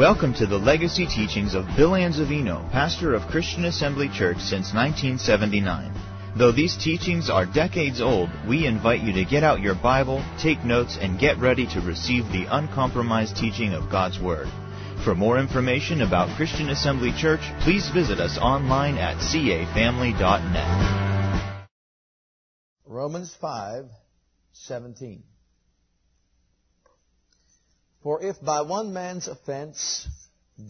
Welcome to the legacy teachings of Bill Anzavino, pastor of Christian Assembly Church since 1979. Though these teachings are decades old, we invite you to get out your Bible, take notes, and get ready to receive the uncompromised teaching of God's Word. For more information about Christian Assembly Church, please visit us online at cafamily.net. Romans 5, 17. For if by one man's offense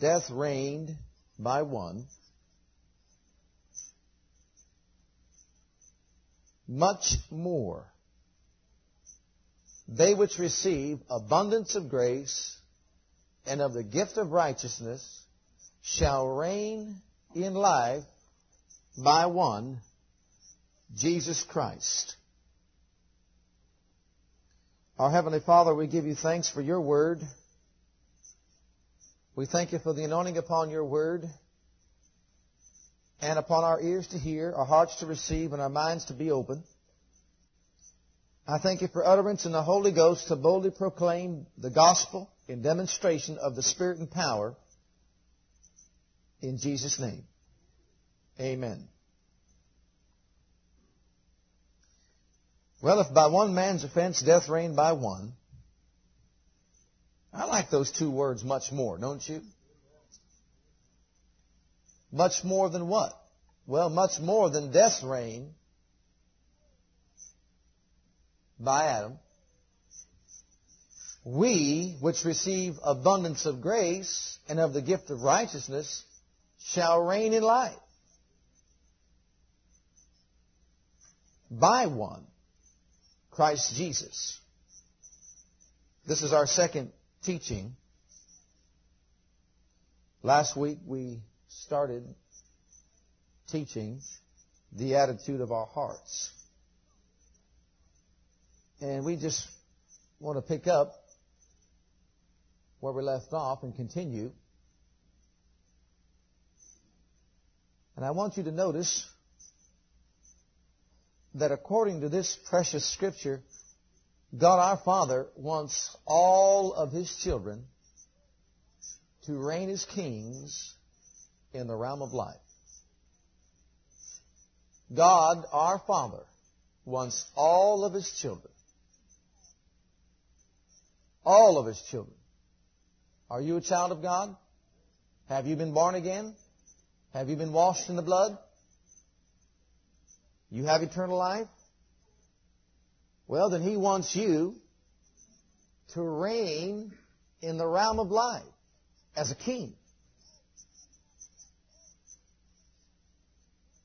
death reigned by one, much more they which receive abundance of grace and of the gift of righteousness shall reign in life by one, Jesus Christ. Our Heavenly Father, we give you thanks for your word. We thank you for the anointing upon your word and upon our ears to hear, our hearts to receive, and our minds to be open. I thank you for utterance in the Holy Ghost to boldly proclaim the gospel in demonstration of the Spirit and power in Jesus' name. Amen. Well, if by one man's offense death reigned by one, I like those two words much more, don't you? Much more than what? Well, much more than death reigned by Adam. We, which receive abundance of grace and of the gift of righteousness, shall reign in life by one. Christ Jesus. This is our second teaching. Last week we started teaching the attitude of our hearts. And we just want to pick up where we left off and continue. And I want you to notice that according to this precious scripture, God our Father wants all of His children to reign as kings in the realm of life. God our Father wants all of His children. All of His children. Are you a child of God? Have you been born again? Have you been washed in the blood? You have eternal life? Well, then He wants you to reign in the realm of life as a king.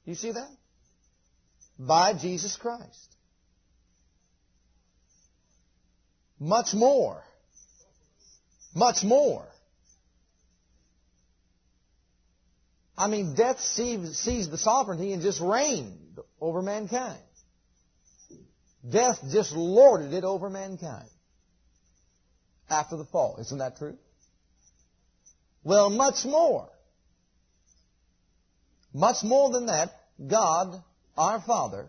You see that? By Jesus Christ. Much more. Much more. I mean, death seized the sovereignty and just reigned over mankind. Death just lorded it over mankind after the fall. Isn't that true? Well, much more. Much more than that, God, our Father,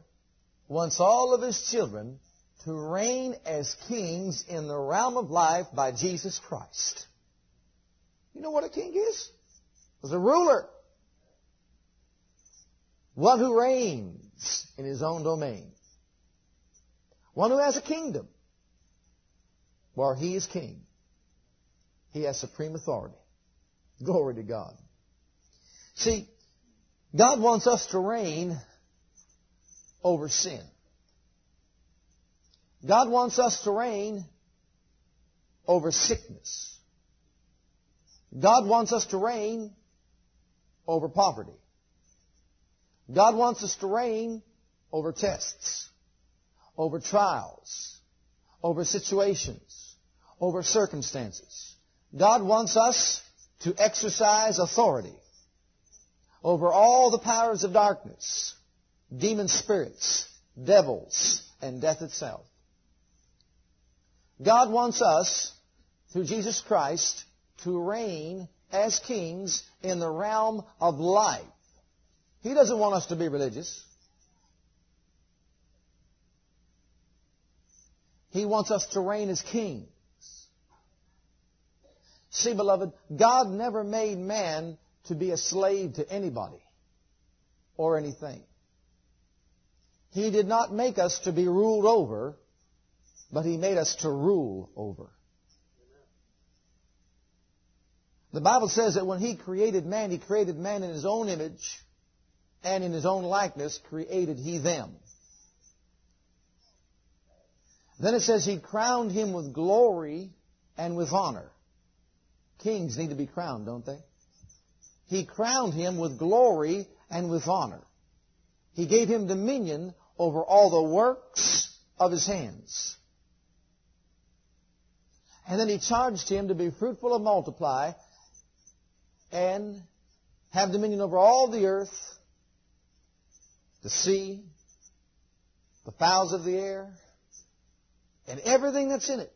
wants all of His children to reign as kings in the realm of life by Jesus Christ. You know what a king is? It's a ruler. One who reigns in his own domain. One who has a kingdom where he is king. He has supreme authority. Glory to God. See, God wants us to reign over sin. God wants us to reign over sickness. God wants us to reign over poverty. God wants us to reign over tests, over trials, over situations, over circumstances. God wants us to exercise authority over all the powers of darkness, demon spirits, devils, and death itself. God wants us, through Jesus Christ, to reign as kings in the realm of life. He doesn't want us to be religious. He wants us to reign as kings. See, beloved, God never made man to be a slave to anybody or anything. He did not make us to be ruled over, but He made us to rule over. The Bible says that when He created man, He created man in His own image, and in His own likeness created He them. Then it says He crowned him with glory and with honor. Kings need to be crowned, don't they? He crowned him with glory and with honor. He gave him dominion over all the works of his hands. And then he charged him to be fruitful and multiply and have dominion over all the earth, the sea, the fowls of the air, and everything that's in it.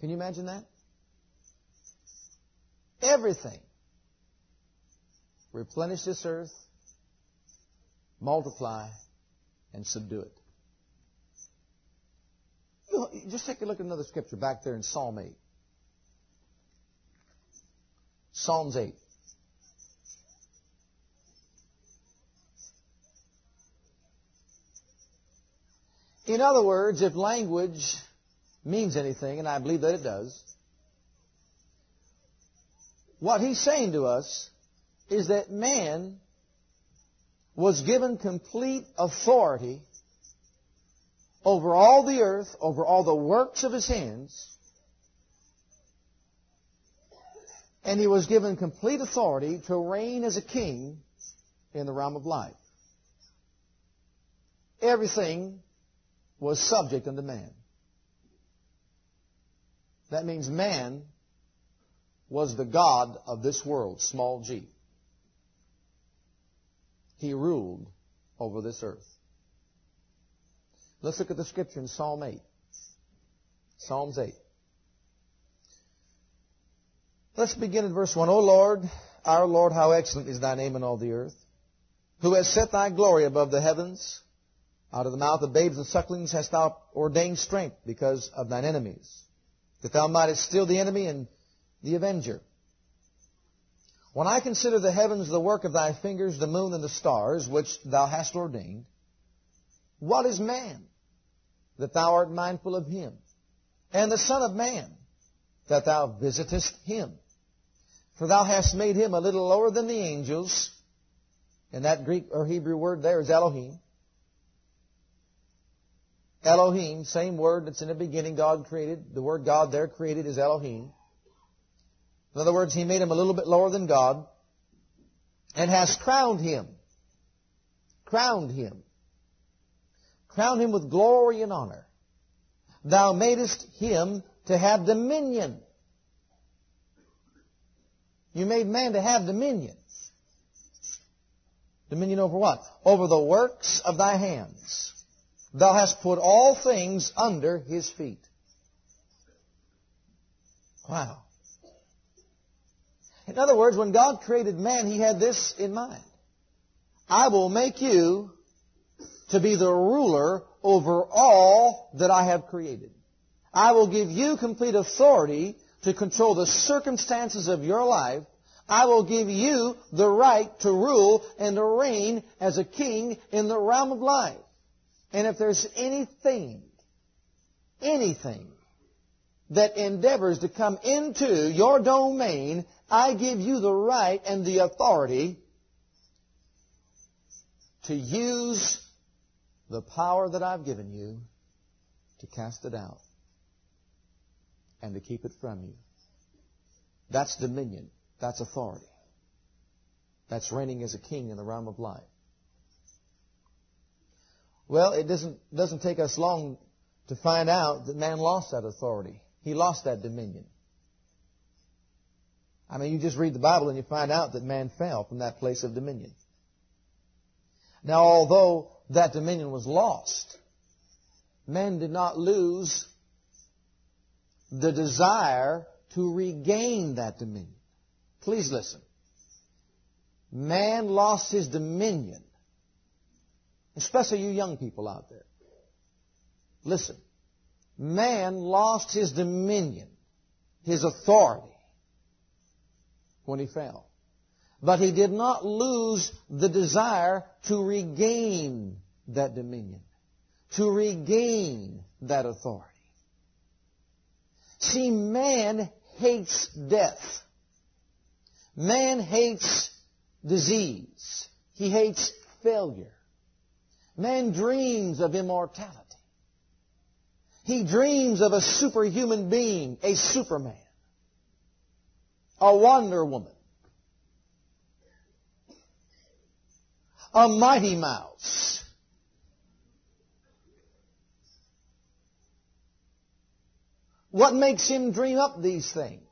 Can you imagine that? Everything. Replenish this earth, multiply, and subdue it. Just take a look at another scripture back there in Psalm 8. Psalms 8. In other words, if language means anything, and I believe that it does, what he's saying to us is that man was given complete authority over all the earth, over all the works of his hands, and he was given complete authority to reign as a king in the realm of life. Everything was subject unto man. That means man was the God of this world, small g. He ruled over this earth. Let's look at the scripture in Psalm 8. Psalms 8. Let's begin at verse 1. O Lord, our Lord, how excellent is thy name in all the earth, who has set thy glory above the heavens. Out of the mouth of babes and sucklings hast thou ordained strength because of thine enemies, that thou mightest still the enemy and the avenger. When I consider the heavens, the work of thy fingers, the moon and the stars, which thou hast ordained, what is man that thou art mindful of him? And the Son of Man that thou visitest him? For thou hast made him a little lower than the angels, and that Greek or Hebrew word there is Elohim. Elohim, same word that's in the beginning God created. The word God there created is Elohim. In other words, He made him a little bit lower than God and has crowned him. Crowned him. Crowned him with glory and honor. Thou madest him to have dominion. You made man to have dominion. Dominion over what? Over the works of thy hands. Thou hast put all things under his feet. Wow. In other words, when God created man, he had this in mind. I will make you to be the ruler over all that I have created. I will give you complete authority to control the circumstances of your life. I will give you the right to rule and to reign as a king in the realm of life. And if there's anything, anything that endeavors to come into your domain, I give you the right and the authority to use the power that I've given you to cast it out and to keep it from you. That's dominion. That's authority. That's reigning as a king in the realm of life. Well, it doesn't, doesn't take us long to find out that man lost that authority. He lost that dominion. I mean, you just read the Bible and you find out that man fell from that place of dominion. Now, although that dominion was lost, man did not lose the desire to regain that dominion. Please listen. Man lost his dominion especially you young people out there. Listen, man lost his dominion, his authority when he fell. But he did not lose the desire to regain that dominion, to regain that authority. See, man hates death. Man hates disease. He hates failure. Man dreams of immortality. He dreams of a superhuman being, a superman, a Wonder Woman, a Mighty Mouse. What makes him dream up these things?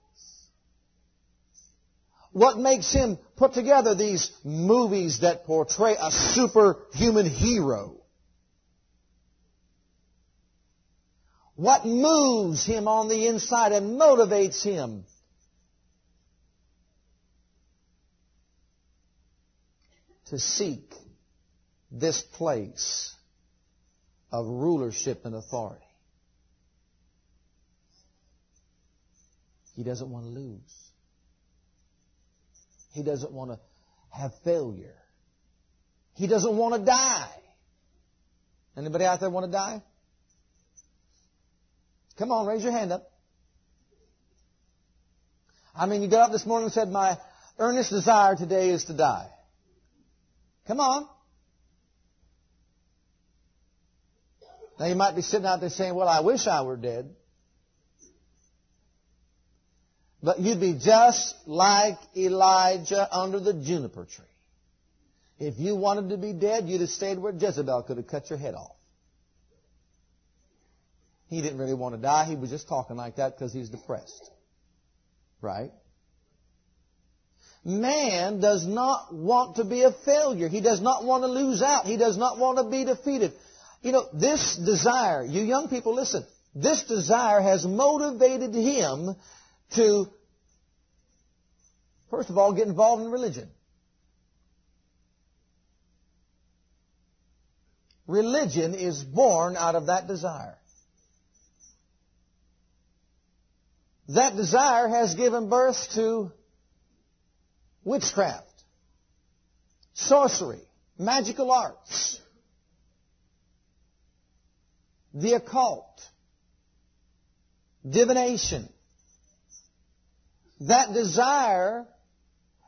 What makes him put together these movies that portray a superhuman hero? What moves him on the inside and motivates him? To seek this place of rulership and authority. He doesn't want to lose. He doesn't want to have failure. He doesn't want to die. Anybody out there want to die? Come on, raise your hand up. I mean, you got up this morning and said, my earnest desire today is to die. Come on. Now you might be sitting out there saying, well, I wish I were dead. But you'd be just like Elijah under the juniper tree. If you wanted to be dead, you'd have stayed where Jezebel could have cut your head off. He didn't really want to die. He was just talking like that because he's depressed. Right? Man does not want to be a failure. He does not want to lose out. He does not want to be defeated. You know, this desire, you young people listen, this desire has motivated him to, first of all, get involved in religion. Religion is born out of that desire. That desire has given birth to witchcraft, sorcery, magical arts, the occult, divination, that desire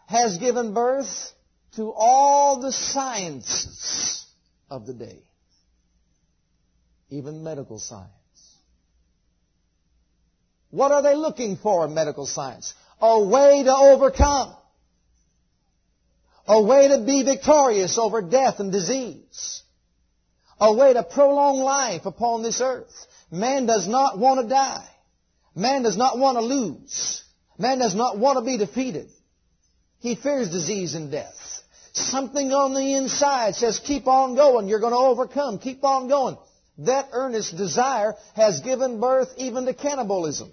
has given birth to all the sciences of the day, even medical science. What are they looking for in medical science? A way to overcome. A way to be victorious over death and disease. A way to prolong life upon this earth. Man does not want to die. Man does not want to lose. Man does not want to be defeated. He fears disease and death. Something on the inside says, keep on going. You're going to overcome. Keep on going. That earnest desire has given birth even to cannibalism.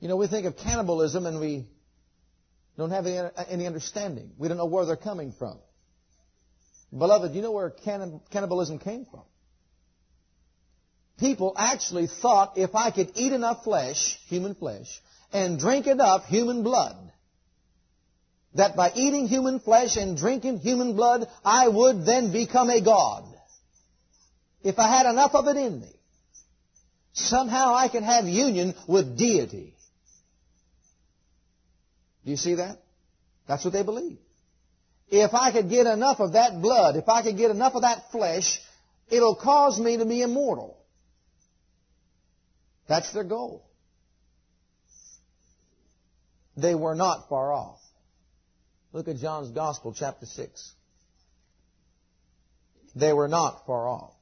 You know, we think of cannibalism and we don't have any, understanding. We don't know where they're coming from. Beloved, you know where cannibalism came from? People actually thought if I could eat enough flesh, human flesh, and drink enough human blood, that by eating human flesh and drinking human blood, I would then become a god. If I had enough of it in me, somehow I could have union with deity. Do you see that? That's what they believe. If I could get enough of that blood, if I could get enough of that flesh, it'll cause me to be immortal. That's their goal. They were not far off. Look at John's Gospel, chapter 6. They were not far off.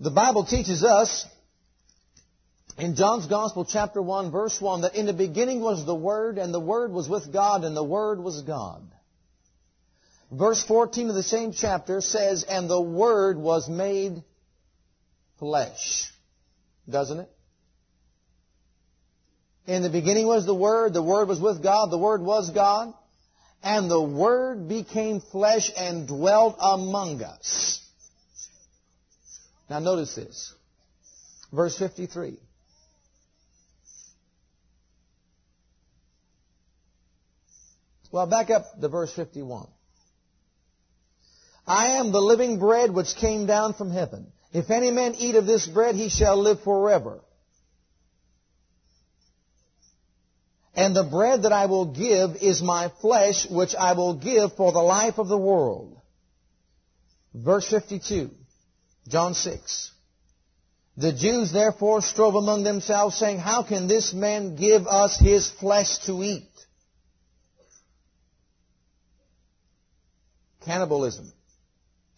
The Bible teaches us in John's Gospel, chapter 1, verse 1, that in the beginning was the Word, and the Word was with God, and the Word was God. Verse 14 of the same chapter says, And the Word was made flesh. Doesn't it? In the beginning was the Word, the Word was with God, the Word was God, and the Word became flesh and dwelt among us. Now notice this. Verse 53. Well, back up to verse 51. I am the living bread which came down from heaven. If any man eat of this bread, he shall live forever. And the bread that I will give is my flesh, which I will give for the life of the world. Verse 52, John 6. The Jews therefore strove among themselves, saying, How can this man give us his flesh to eat? Cannibalism.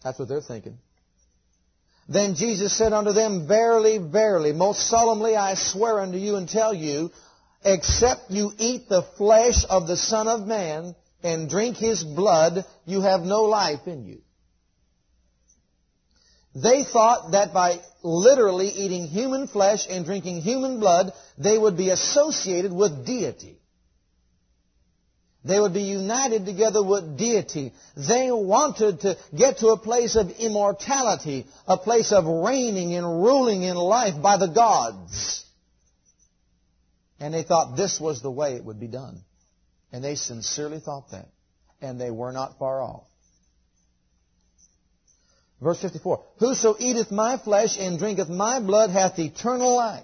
That's what they're thinking. Then Jesus said unto them, Verily, verily, most solemnly I swear unto you and tell you, except you eat the flesh of the Son of Man and drink his blood, you have no life in you. They thought that by literally eating human flesh and drinking human blood, they would be associated with deity. They would be united together with deity. They wanted to get to a place of immortality, a place of reigning and ruling in life by the gods. And they thought this was the way it would be done. And they sincerely thought that. And they were not far off. Verse 54. Whoso eateth my flesh and drinketh my blood hath eternal life.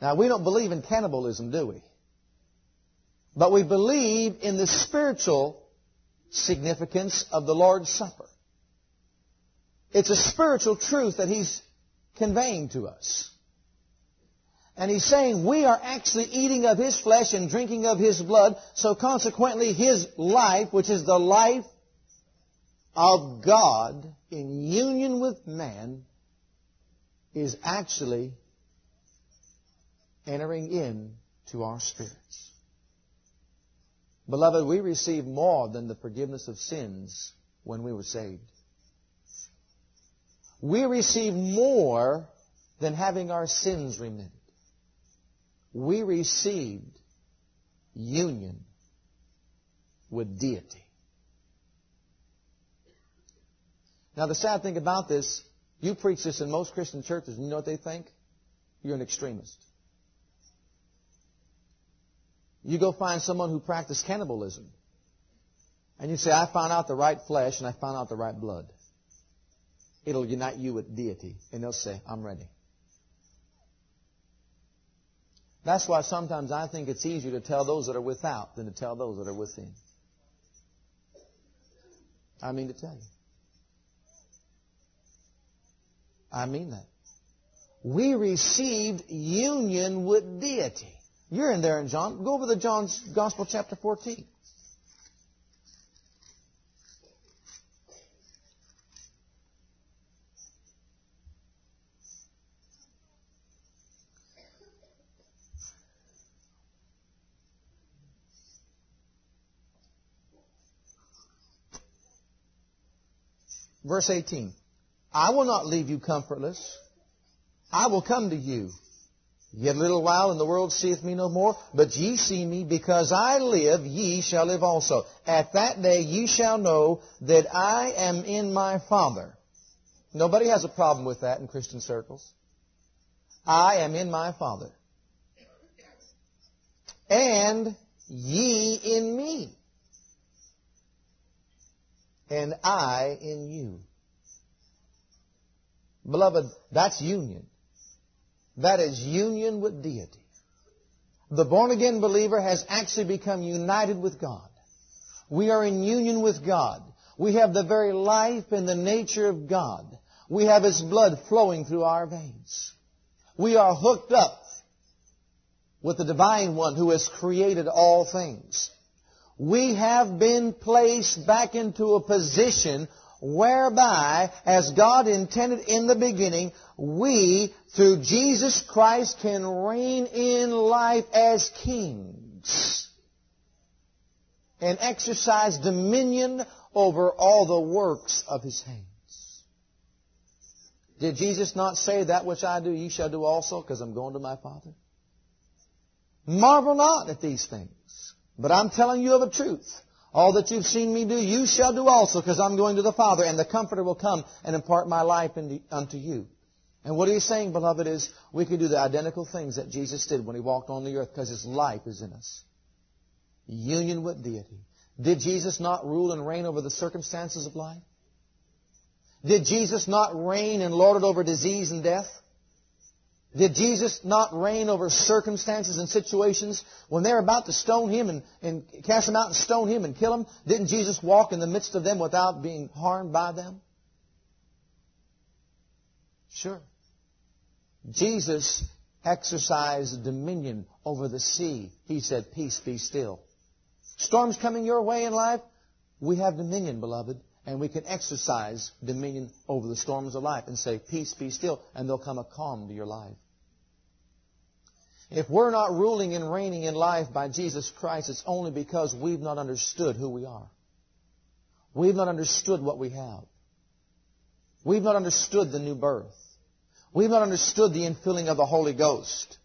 Now, we don't believe in cannibalism, do we? But we believe in the spiritual significance of the Lord's Supper. It's a spiritual truth that He's conveying to us. And he's saying we are actually eating of his flesh and drinking of his blood, so consequently his life, which is the life of God in union with man, is actually entering in to our spirits. Beloved, we receive more than the forgiveness of sins when we were saved we receive more than having our sins remitted. We received union with deity. Now the sad thing about this, you preach this in most Christian churches, and you know what they think? You're an extremist. You go find someone who practiced cannibalism, and you say, I found out the right flesh and I found out the right blood it'll unite you with deity. And they'll say, I'm ready. That's why sometimes I think it's easier to tell those that are without than to tell those that are within. I mean to tell you. I mean that. We received union with deity. You're in there in John. Go over to John's Gospel chapter 14. Verse 18. I will not leave you comfortless. I will come to you. Yet a little while and the world seeth me no more, but ye see me because I live, ye shall live also. At that day ye shall know that I am in my Father. Nobody has a problem with that in Christian circles. I am in my Father. And ye in me and I in you. Beloved, that's union. That is union with deity. The born again believer has actually become united with God. We are in union with God. We have the very life and the nature of God. We have His blood flowing through our veins. We are hooked up with the Divine One who has created all things. We have been placed back into a position whereby, as God intended in the beginning, we, through Jesus Christ, can reign in life as kings and exercise dominion over all the works of His hands. Did Jesus not say, That which I do, ye shall do also, because I'm going to my Father? Marvel not at these things. But I'm telling you of a truth. All that you've seen me do, you shall do also, because I'm going to the Father, and the Comforter will come and impart my life unto you. And what he's saying, beloved, is we can do the identical things that Jesus did when he walked on the earth, because his life is in us. Union with deity. Did Jesus not rule and reign over the circumstances of life? Did Jesus not reign and lord it over disease and death? Did Jesus not reign over circumstances and situations when they're about to stone him and, and cast him out and stone him and kill him? Didn't Jesus walk in the midst of them without being harmed by them? Sure. Jesus exercised dominion over the sea. He said, Peace, be still. Storms coming your way in life, we have dominion, beloved and we can exercise dominion over the storms of life and say, Peace, be still, and there'll come a calm to your life. If we're not ruling and reigning in life by Jesus Christ, it's only because we've not understood who we are. We've not understood what we have. We've not understood the new birth. We've not understood the infilling of the Holy Ghost.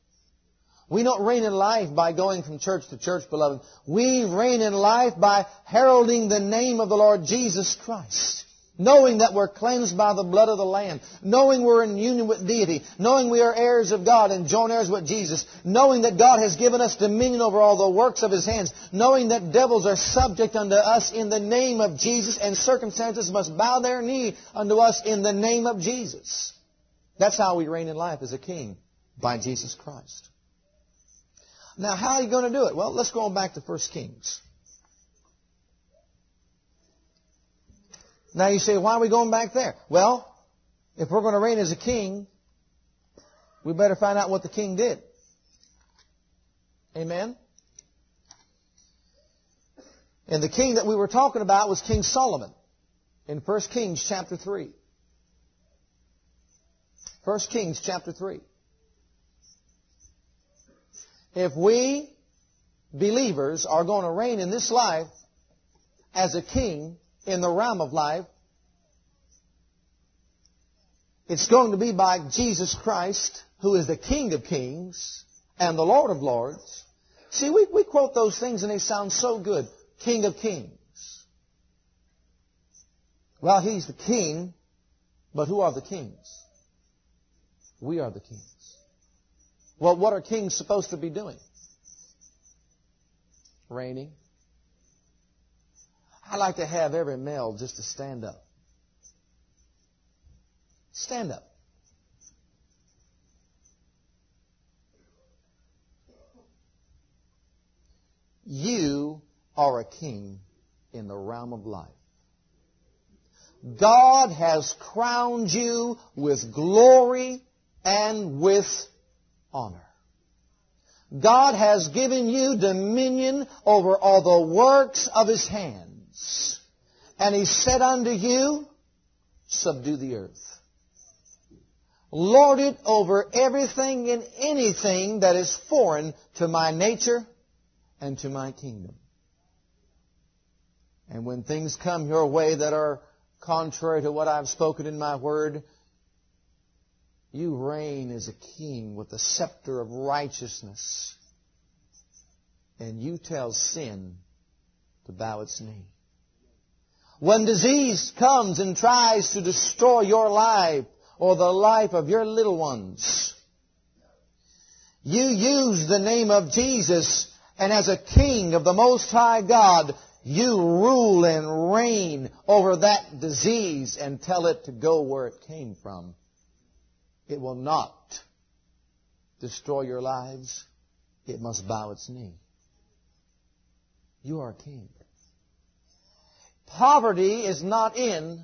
We don't reign in life by going from church to church, beloved. We reign in life by heralding the name of the Lord Jesus Christ. Knowing that we're cleansed by the blood of the Lamb. Knowing we're in union with deity. Knowing we are heirs of God and joint heirs with Jesus. Knowing that God has given us dominion over all the works of His hands. Knowing that devils are subject unto us in the name of Jesus and circumstances must bow their knee unto us in the name of Jesus. That's how we reign in life as a king. By Jesus Christ. Now, how are you going to do it? Well, let's go on back to 1 Kings. Now you say, why are we going back there? Well, if we're going to reign as a king, we better find out what the king did. Amen? And the king that we were talking about was King Solomon in 1 Kings chapter 3. 1 Kings chapter 3. If we believers are going to reign in this life as a king in the realm of life, it's going to be by Jesus Christ, who is the King of kings and the Lord of lords. See, we, we quote those things and they sound so good. King of kings. Well, he's the king, but who are the kings? We are the kings. Well, what are kings supposed to be doing? Reigning. I like to have every male just to stand up. Stand up. You are a king in the realm of life. God has crowned you with glory and with honor. God has given you dominion over all the works of His hands. And He said unto you, subdue the earth. Lord it over everything and anything that is foreign to my nature and to my kingdom. And when things come your way that are contrary to what I've spoken in my word, you reign as a king with the scepter of righteousness. And you tell sin to bow its knee. When disease comes and tries to destroy your life or the life of your little ones, you use the name of Jesus and as a king of the Most High God, you rule and reign over that disease and tell it to go where it came from. It will not destroy your lives. It must bow its knee. You are a king. Poverty is not in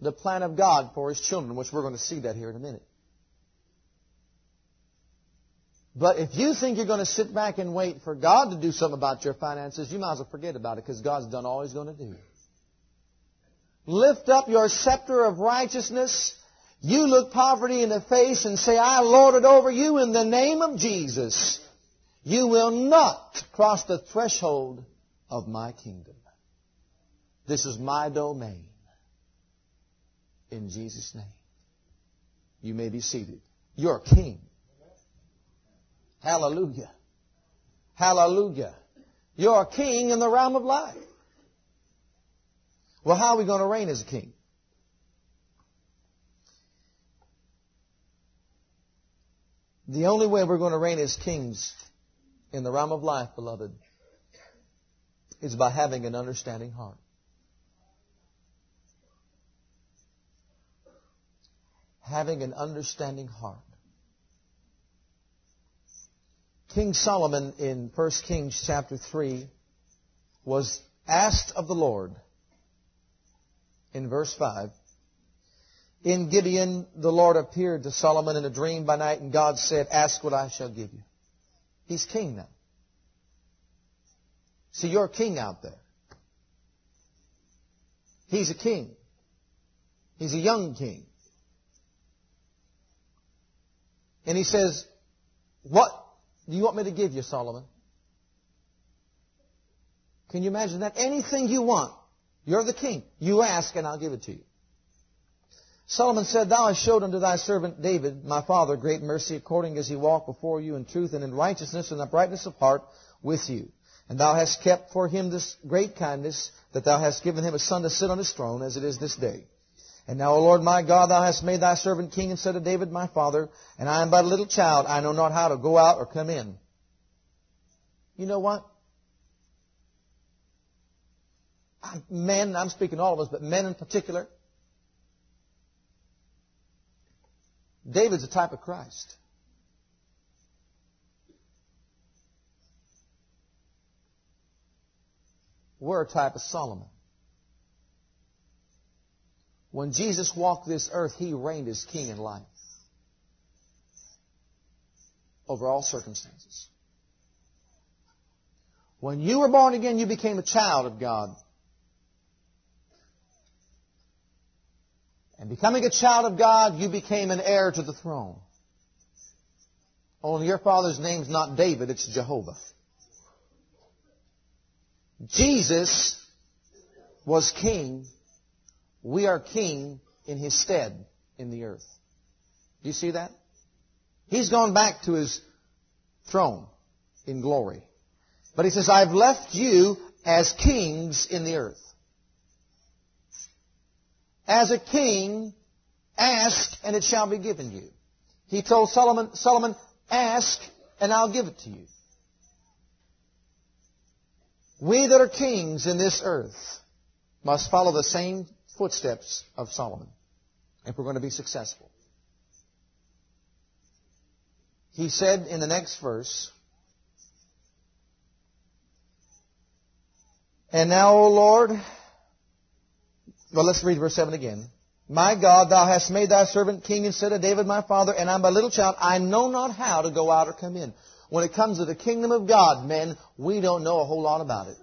the plan of God for His children, which we're going to see that here in a minute. But if you think you're going to sit back and wait for God to do something about your finances, you might as well forget about it because God's done all He's going to do. Lift up your scepter of righteousness. You look poverty in the face and say, I lord it over you in the name of Jesus. You will not cross the threshold of my kingdom. This is my domain. In Jesus' name. You may be seated. You're king. Hallelujah. Hallelujah. You're a king in the realm of life. Well, how are we going to reign as a king? The only way we're going to reign as kings in the realm of life, beloved, is by having an understanding heart. Having an understanding heart. King Solomon in 1 Kings chapter 3 was asked of the Lord in verse 5. In Gibeon, the Lord appeared to Solomon in a dream by night, and God said, Ask what I shall give you. He's king now. See, you're a king out there. He's a king. He's a young king. And he says, What do you want me to give you, Solomon? Can you imagine that? Anything you want. You're the king. You ask and I'll give it to you. Solomon said, Thou hast showed unto thy servant David, my father, great mercy, according as he walked before you in truth and in righteousness and uprightness of heart with you. And thou hast kept for him this great kindness, that thou hast given him a son to sit on his throne, as it is this day. And now, O Lord my God, thou hast made thy servant king instead of David my father, and I am but a little child. I know not how to go out or come in. You know what? Men, I'm speaking all of us, but men in particular. David's a type of Christ. We're a type of Solomon. When Jesus walked this earth, He reigned as King in life. Over all circumstances. When you were born again, you became a child of God. And becoming a child of God, you became an heir to the throne. Only your father's name's not David, it's Jehovah. Jesus was king we are king in his stead in the earth. Do you see that? He's gone back to his throne in glory. But he says, I've left you as kings in the earth. As a king, ask and it shall be given you. He told Solomon, Solomon, ask and I'll give it to you. We that are kings in this earth must follow the same footsteps of Solomon if we're going to be successful. He said in the next verse, And now, O Lord, well, let's read verse 7 again. My God, thou hast made thy servant king instead of David my father, and I'm a little child. I know not how to go out or come in. When it comes to the kingdom of God, men, we don't know a whole lot about it.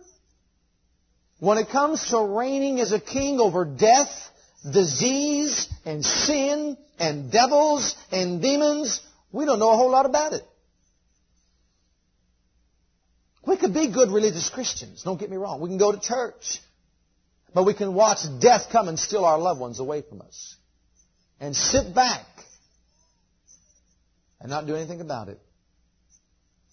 When it comes to reigning as a king over death, disease, and sin, and devils, and demons, we don't know a whole lot about it. We could be good religious Christians, don't get me wrong. We can go to church. But we can watch death come and steal our loved ones away from us. And sit back and not do anything about it.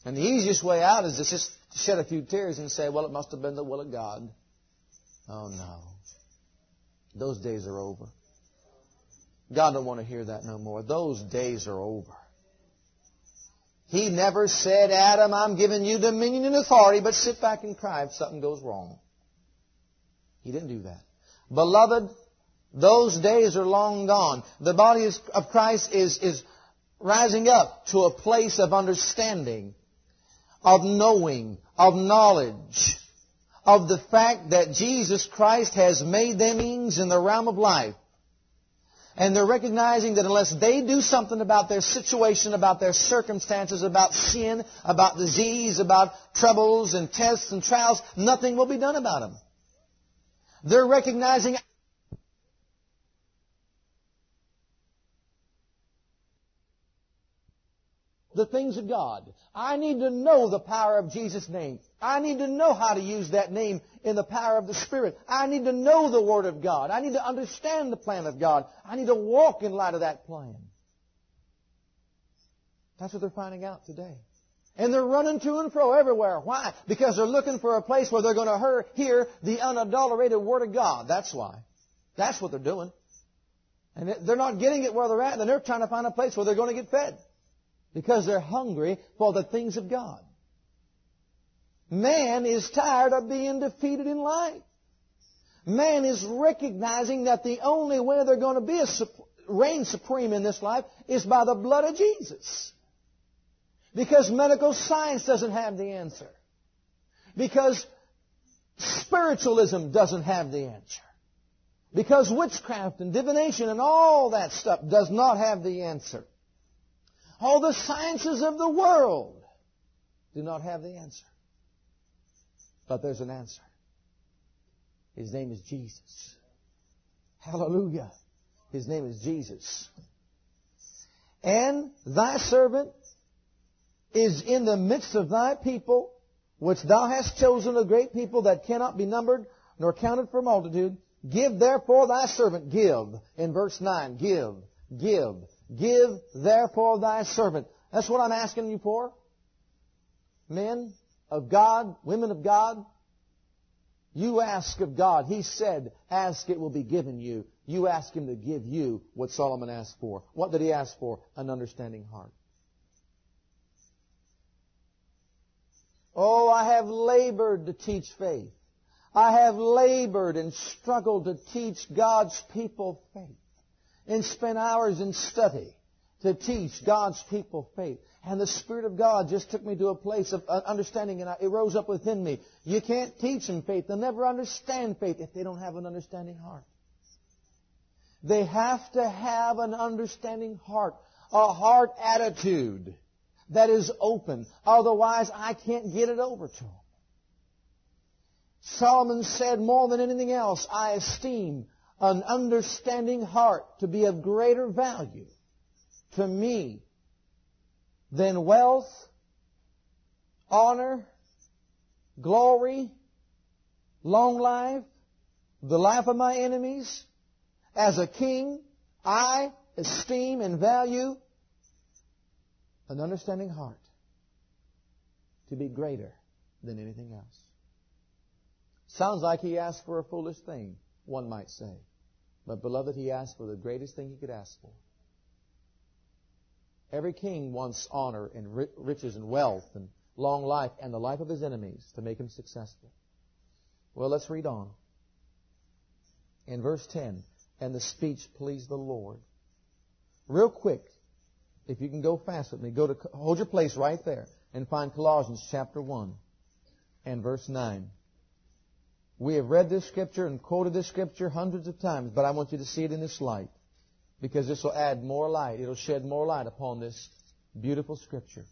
And the easiest way out is to just shed a few tears and say, well, it must have been the will of God. Oh no. Those days are over. God don't want to hear that no more. Those days are over. He never said, Adam, I'm giving you dominion and authority, but sit back and cry if something goes wrong. He didn't do that. Beloved, those days are long gone. The body of Christ is, is rising up to a place of understanding, of knowing, of knowledge of the fact that Jesus Christ has made them in the realm of life. And they're recognizing that unless they do something about their situation, about their circumstances, about sin, about disease, about troubles and tests and trials, nothing will be done about them. They're recognizing the things of God. I need to know the power of Jesus' name. I need to know how to use that name in the power of the Spirit. I need to know the Word of God. I need to understand the plan of God. I need to walk in light of that plan. That's what they're finding out today. And they're running to and fro everywhere. Why? Because they're looking for a place where they're going to hear the unadulterated Word of God. That's why. That's what they're doing. And they're not getting it where they're at, and they're trying to find a place where they're going to get fed because they're hungry for the things of God. Man is tired of being defeated in life. Man is recognizing that the only way they're going to be a, reign supreme in this life is by the blood of Jesus. Because medical science doesn't have the answer. Because spiritualism doesn't have the answer. Because witchcraft and divination and all that stuff does not have the answer. All the sciences of the world do not have the answer. But there's an answer. His name is Jesus. Hallelujah. His name is Jesus. And thy servant is in the midst of thy people, which thou hast chosen a great people that cannot be numbered nor counted for multitude. Give therefore thy servant, give, in verse 9, give, give, Give therefore thy servant. That's what I'm asking you for. Men of God, women of God, you ask of God. He said, ask it will be given you. You ask Him to give you what Solomon asked for. What did he ask for? An understanding heart. Oh, I have labored to teach faith. I have labored and struggled to teach God's people faith and spent hours in study to teach God's people faith. And the Spirit of God just took me to a place of understanding and it rose up within me. You can't teach them faith. They'll never understand faith if they don't have an understanding heart. They have to have an understanding heart, a heart attitude that is open. Otherwise, I can't get it over to them. Solomon said more than anything else, I esteem an understanding heart to be of greater value to me than wealth, honor, glory, long life, the life of my enemies. As a king, I esteem and value an understanding heart to be greater than anything else. Sounds like he asked for a foolish thing one might say. But beloved, he asked for the greatest thing he could ask for. Every king wants honor and riches and wealth and long life and the life of his enemies to make him successful. Well, let's read on. In verse 10, and the speech pleased the Lord. Real quick, if you can go fast with me, go to, hold your place right there and find Colossians chapter 1 and verse 9. We have read this scripture and quoted this scripture hundreds of times, but I want you to see it in this light because this will add more light. It'll shed more light upon this beautiful scripture.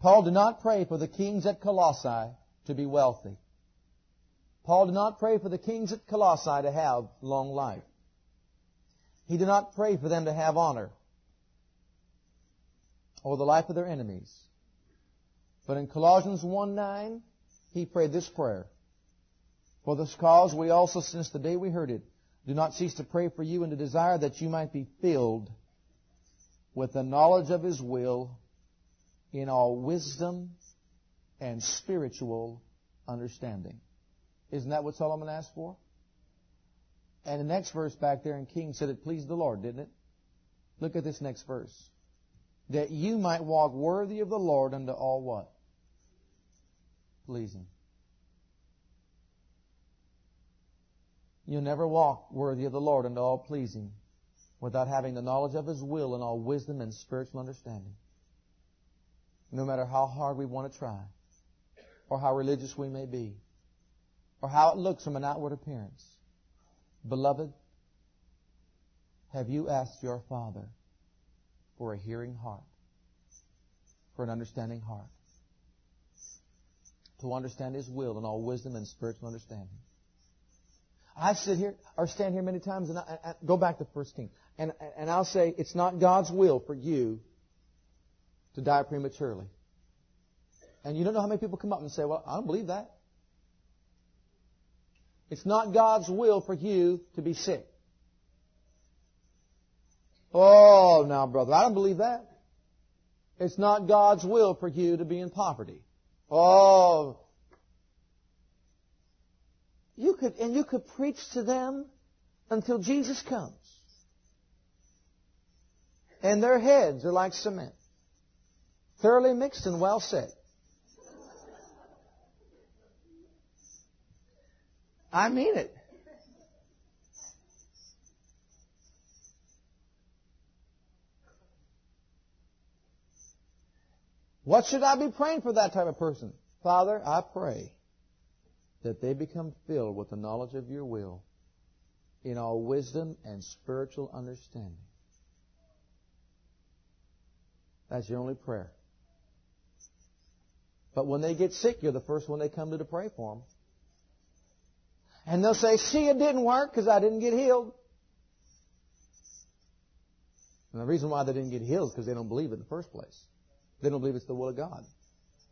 Paul did not pray for the kings at Colossae to be wealthy. Paul did not pray for the kings at Colossae to have long life. He did not pray for them to have honor or the life of their enemies. But in Colossians 1 9, he prayed this prayer. For this cause we also, since the day we heard it, do not cease to pray for you and to desire that you might be filled with the knowledge of His will in all wisdom and spiritual understanding. Isn't that what Solomon asked for? And the next verse back there in King said it pleased the Lord, didn't it? Look at this next verse. That you might walk worthy of the Lord unto all what? pleasing. You'll never walk worthy of the Lord unto all pleasing without having the knowledge of His will and all wisdom and spiritual understanding. No matter how hard we want to try, or how religious we may be, or how it looks from an outward appearance. Beloved, have you asked your Father for a hearing heart, for an understanding heart, to understand His will in all wisdom and spiritual understanding? I sit here or stand here many times and I, I go back to First King, and and I'll say it's not God's will for you to die prematurely. And you don't know how many people come up and say, "Well, I don't believe that." It's not God's will for you to be sick. Oh, now, brother, I don't believe that. It's not God's will for you to be in poverty. Oh, you could, and you could preach to them until Jesus comes. And their heads are like cement. Thoroughly mixed and well set. I mean it. What should I be praying for that type of person? Father, I pray that they become filled with the knowledge of your will in all wisdom and spiritual understanding. That's your only prayer. But when they get sick, you're the first one they come to to pray for them. And they'll say, see, it didn't work because I didn't get healed. And the reason why they didn't get healed is because they don't believe it in the first place. They don't believe it's the will of God.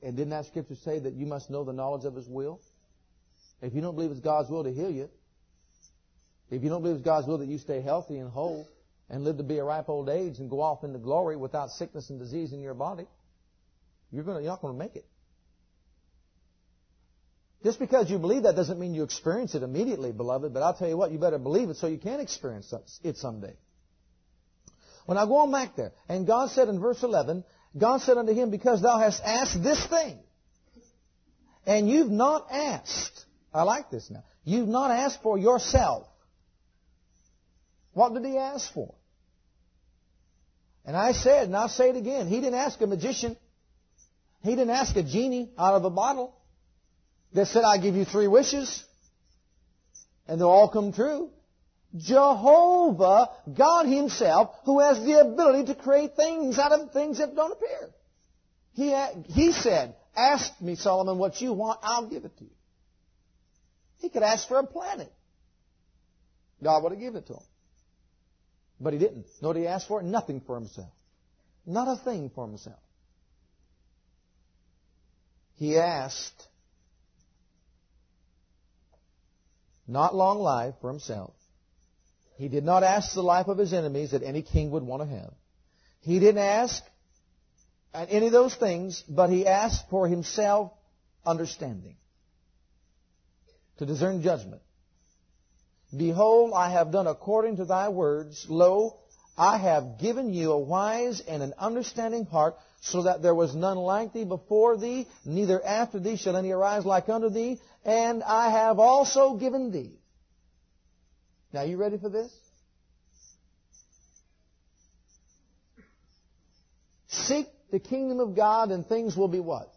And didn't that scripture say that you must know the knowledge of His will? If you don't believe it's God's will to heal you, if you don't believe it's God's will that you stay healthy and whole and live to be a ripe old age and go off into glory without sickness and disease in your body, you're, gonna, you're not going to make it. Just because you believe that doesn't mean you experience it immediately, beloved, but I'll tell you what, you better believe it so you can experience it someday. When I go on back there, and God said in verse 11, God said unto him, Because thou hast asked this thing, and you've not asked, I like this now. You've not asked for yourself. What did he ask for? And I said, and I'll say it again, he didn't ask a magician. He didn't ask a genie out of a bottle that said, I give you three wishes, and they'll all come true. Jehovah, God Himself, who has the ability to create things out of things that don't appear. He, he said, Ask me, Solomon, what you want, I'll give it to you. He could ask for a planet. God would have given it to him. But he didn't. Know what he asked for? Nothing for himself. Not a thing for himself. He asked not long life for himself. He did not ask the life of his enemies that any king would want to have. He didn't ask any of those things, but he asked for himself understanding to discern judgment. Behold, I have done according to thy words. Lo, I have given you a wise and an understanding heart, so that there was none like thee before thee, neither after thee shall any arise like unto thee, and I have also given thee. Now, you ready for this? Seek the kingdom of God and things will be what?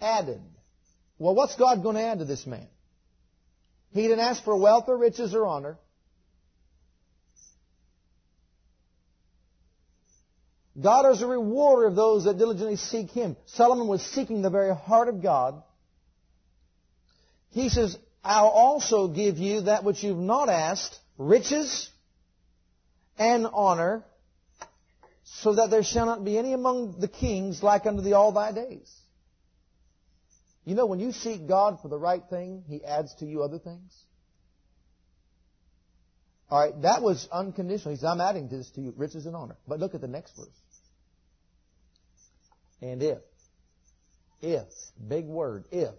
Added. Well, what's God going to add to this man? He didn't ask for wealth or riches or honor. God is a rewarder of those that diligently seek Him. Solomon was seeking the very heart of God. He says, I'll also give you that which you've not asked, riches and honor, so that there shall not be any among the kings like unto thee all thy days. You know, when you seek God for the right thing, He adds to you other things. All right, that was unconditional. He said, I'm adding this to you, riches and honor. But look at the next verse. And if, if, big word, if,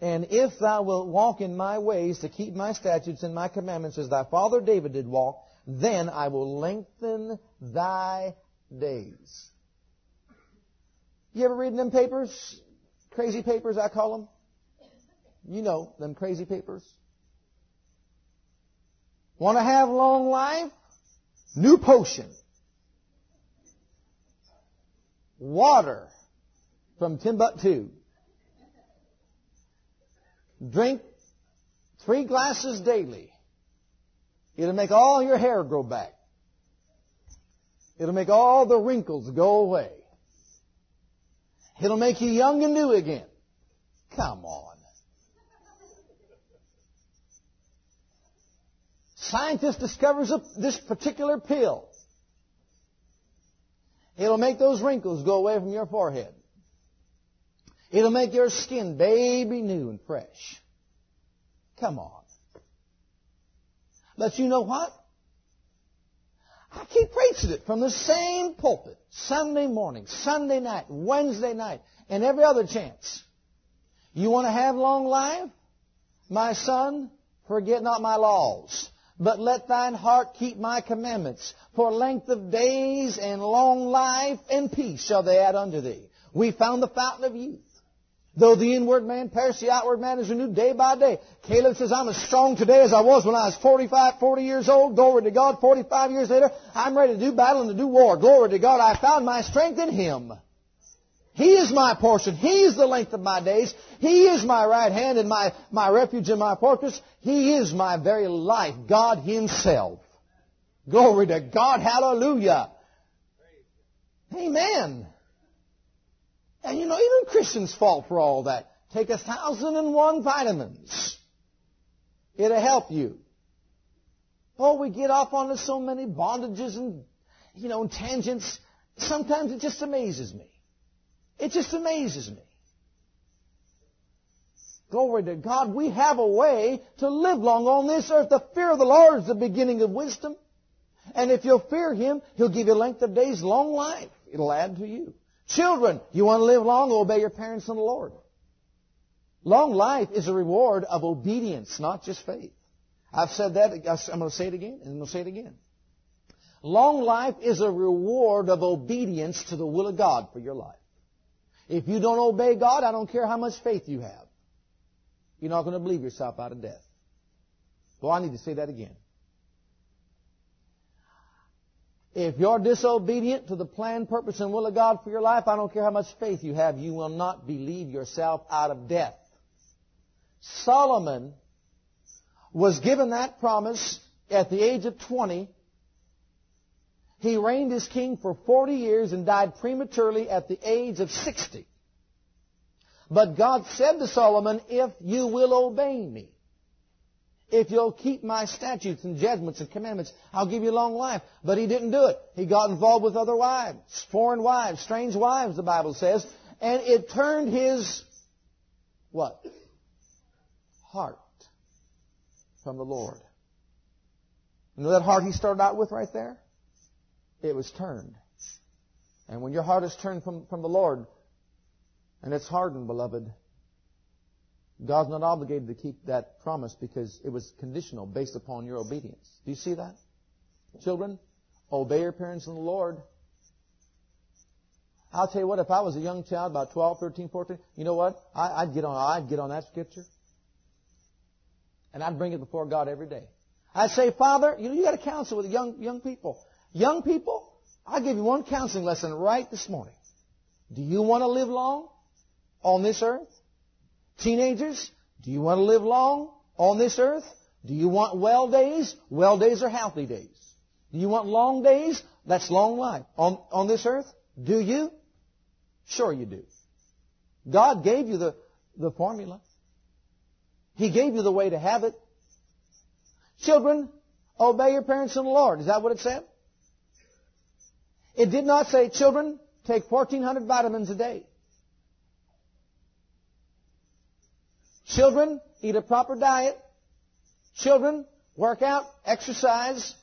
and if thou wilt walk in my ways to keep my statutes and my commandments as thy father David did walk, then I will lengthen thy days. You ever read them papers? Crazy papers, I call them. You know, them crazy papers. Want to have long life? New potion. Water from Timbuktu. Drink three glasses daily. It'll make all your hair grow back. It'll make all the wrinkles go away. It'll make you young and new again. Come on. Scientist discovers this particular pill. It'll make those wrinkles go away from your forehead. It'll make your skin baby new and fresh. Come on. But you know what? I keep preaching it from the same pulpit, Sunday morning, Sunday night, Wednesday night, and every other chance. You want to have long life? My son, forget not my laws, but let thine heart keep my commandments. For length of days and long life and peace shall they add unto thee. We found the fountain of youth. Though the inward man perish, the outward man is renewed day by day. Caleb says, I'm as strong today as I was when I was 45, 40 years old. Glory to God. 45 years later, I'm ready to do battle and to do war. Glory to God. I found my strength in Him. He is my portion. He is the length of my days. He is my right hand and my, my refuge and my fortress. He is my very life. God Himself. Glory to God. Hallelujah. Amen. And you know, even Christians fall for all that. Take a thousand and one vitamins. It'll help you. Oh, we get off onto so many bondages and, you know, and tangents. Sometimes it just amazes me. It just amazes me. Glory to God. We have a way to live long on this earth. The fear of the Lord is the beginning of wisdom. And if you'll fear Him, He'll give you length of days, long life. It'll add to you. Children, you want to live long, obey your parents in the Lord. Long life is a reward of obedience, not just faith. I've said that, I'm going to say it again, and I'm going to say it again. Long life is a reward of obedience to the will of God for your life. If you don't obey God, I don't care how much faith you have. You're not going to believe yourself out of death. Well, I need to say that again. If you're disobedient to the plan, purpose, and will of God for your life, I don't care how much faith you have, you will not believe yourself out of death. Solomon was given that promise at the age of 20. He reigned as king for 40 years and died prematurely at the age of 60. But God said to Solomon, if you will obey me, if you'll keep my statutes and judgments and commandments, I'll give you long life. But he didn't do it. He got involved with other wives, foreign wives, strange wives, the Bible says, and it turned his, what? Heart from the Lord. You know that heart he started out with right there? It was turned. And when your heart is turned from, from the Lord, and it's hardened, beloved, God's not obligated to keep that promise because it was conditional based upon your obedience. Do you see that? Children, obey your parents in the Lord. I'll tell you what, if I was a young child, about 12, 13, 14, you know what? I, would get on, I'd get on that scripture. And I'd bring it before God every day. I'd say, Father, you know, you got to counsel with young, young people. Young people, I'll give you one counseling lesson right this morning. Do you want to live long on this earth? Teenagers, do you want to live long on this earth? Do you want well days? Well days are healthy days. Do you want long days? That's long life. On, on this earth? Do you? Sure you do. God gave you the, the formula. He gave you the way to have it. Children, obey your parents in the Lord. Is that what it said? It did not say, children, take 1,400 vitamins a day. Children, eat a proper diet. Children, work out, exercise.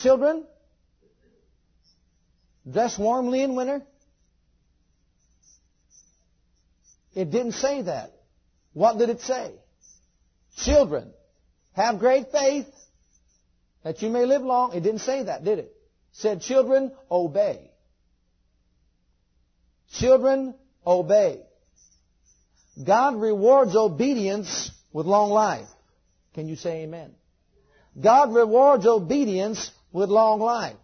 Children, dress warmly in winter. It didn't say that. What did it say? Children, have great faith that you may live long. It didn't say that, did it? Said, children, obey. Children, obey. God rewards obedience with long life. Can you say amen? God rewards obedience with long life.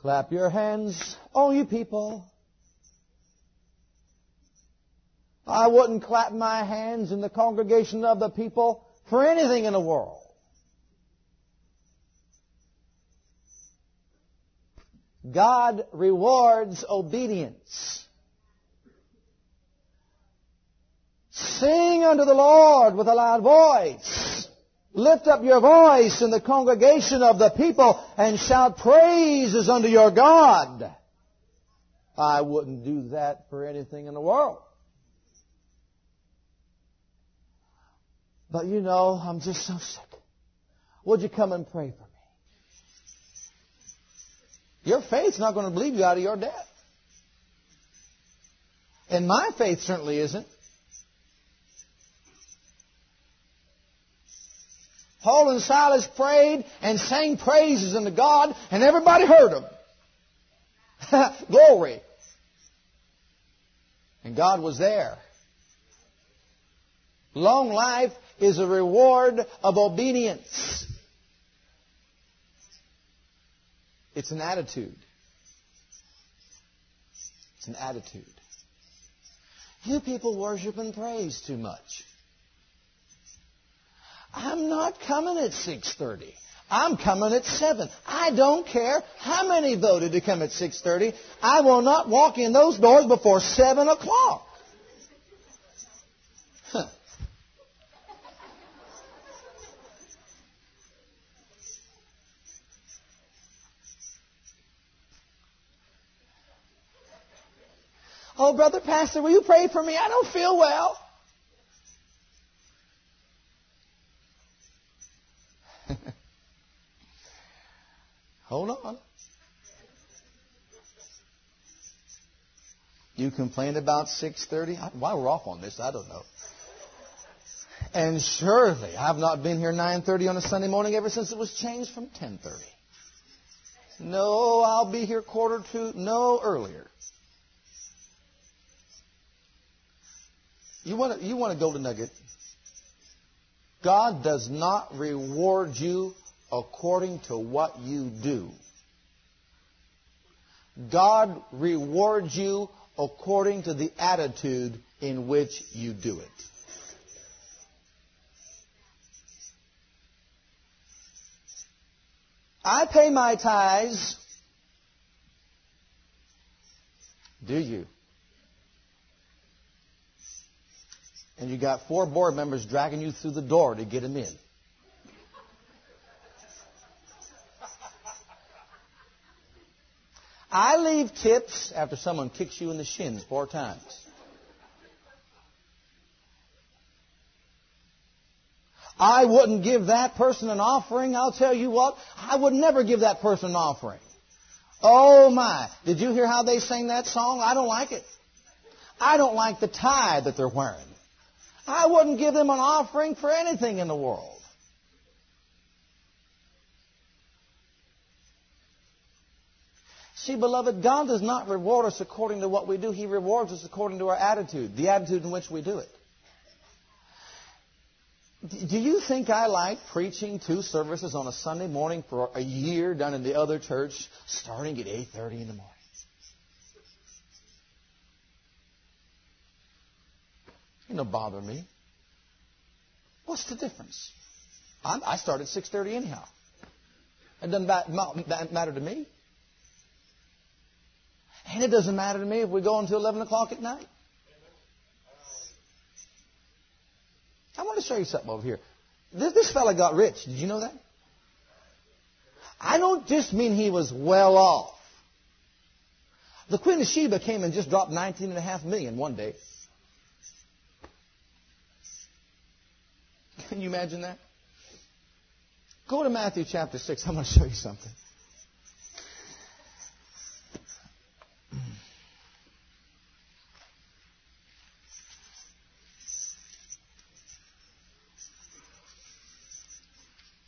Clap your hands, all you people. I wouldn't clap my hands in the congregation of the people for anything in the world. God rewards obedience. Sing unto the Lord with a loud voice. Lift up your voice in the congregation of the people and shout praises unto your God. I wouldn't do that for anything in the world. But you know, I'm just so sick. Would you come and pray for? Your faith's not going to believe you out of your death. And my faith certainly isn't. Paul and Silas prayed and sang praises unto God, and everybody heard them. Glory. And God was there. Long life is a reward of obedience. It's an attitude. It's an attitude. You people worship and praise too much. I'm not coming at 6:30. I'm coming at 7. I don't care how many voted to come at 6:30. I will not walk in those doors before 7 o'clock. Huh. Oh, brother pastor, will you pray for me? I don't feel well. Hold on. You complained about 6:30. Why we're off on this, I don't know. And surely I've not been here 9:30 on a Sunday morning ever since it was changed from 10:30. No, I'll be here quarter to no earlier. You want to, you want a golden nugget? God does not reward you according to what you do. God rewards you according to the attitude in which you do it. I pay my tithes. Do you? And you got four board members dragging you through the door to get them in. I leave tips after someone kicks you in the shins four times. I wouldn't give that person an offering. I'll tell you what, I would never give that person an offering. Oh my. Did you hear how they sang that song? I don't like it. I don't like the tie that they're wearing. I wouldn't give them an offering for anything in the world. See, beloved, God does not reward us according to what we do. He rewards us according to our attitude, the attitude in which we do it. Do you think I like preaching two services on a Sunday morning for a year down in the other church, starting at 8.30 in the morning? It don't bother me. What's the difference? I'm, i start at 6.30 anyhow. It doesn't matter to me. And it doesn't matter to me if we go until 11 o'clock at night. I want to show you something over here. This, this fella got rich. Did you know that? I don't just mean he was well off. The Queen of Sheba came and just dropped 19.5 million one day. Can you imagine that? Go to Matthew chapter 6. I'm going to show you something.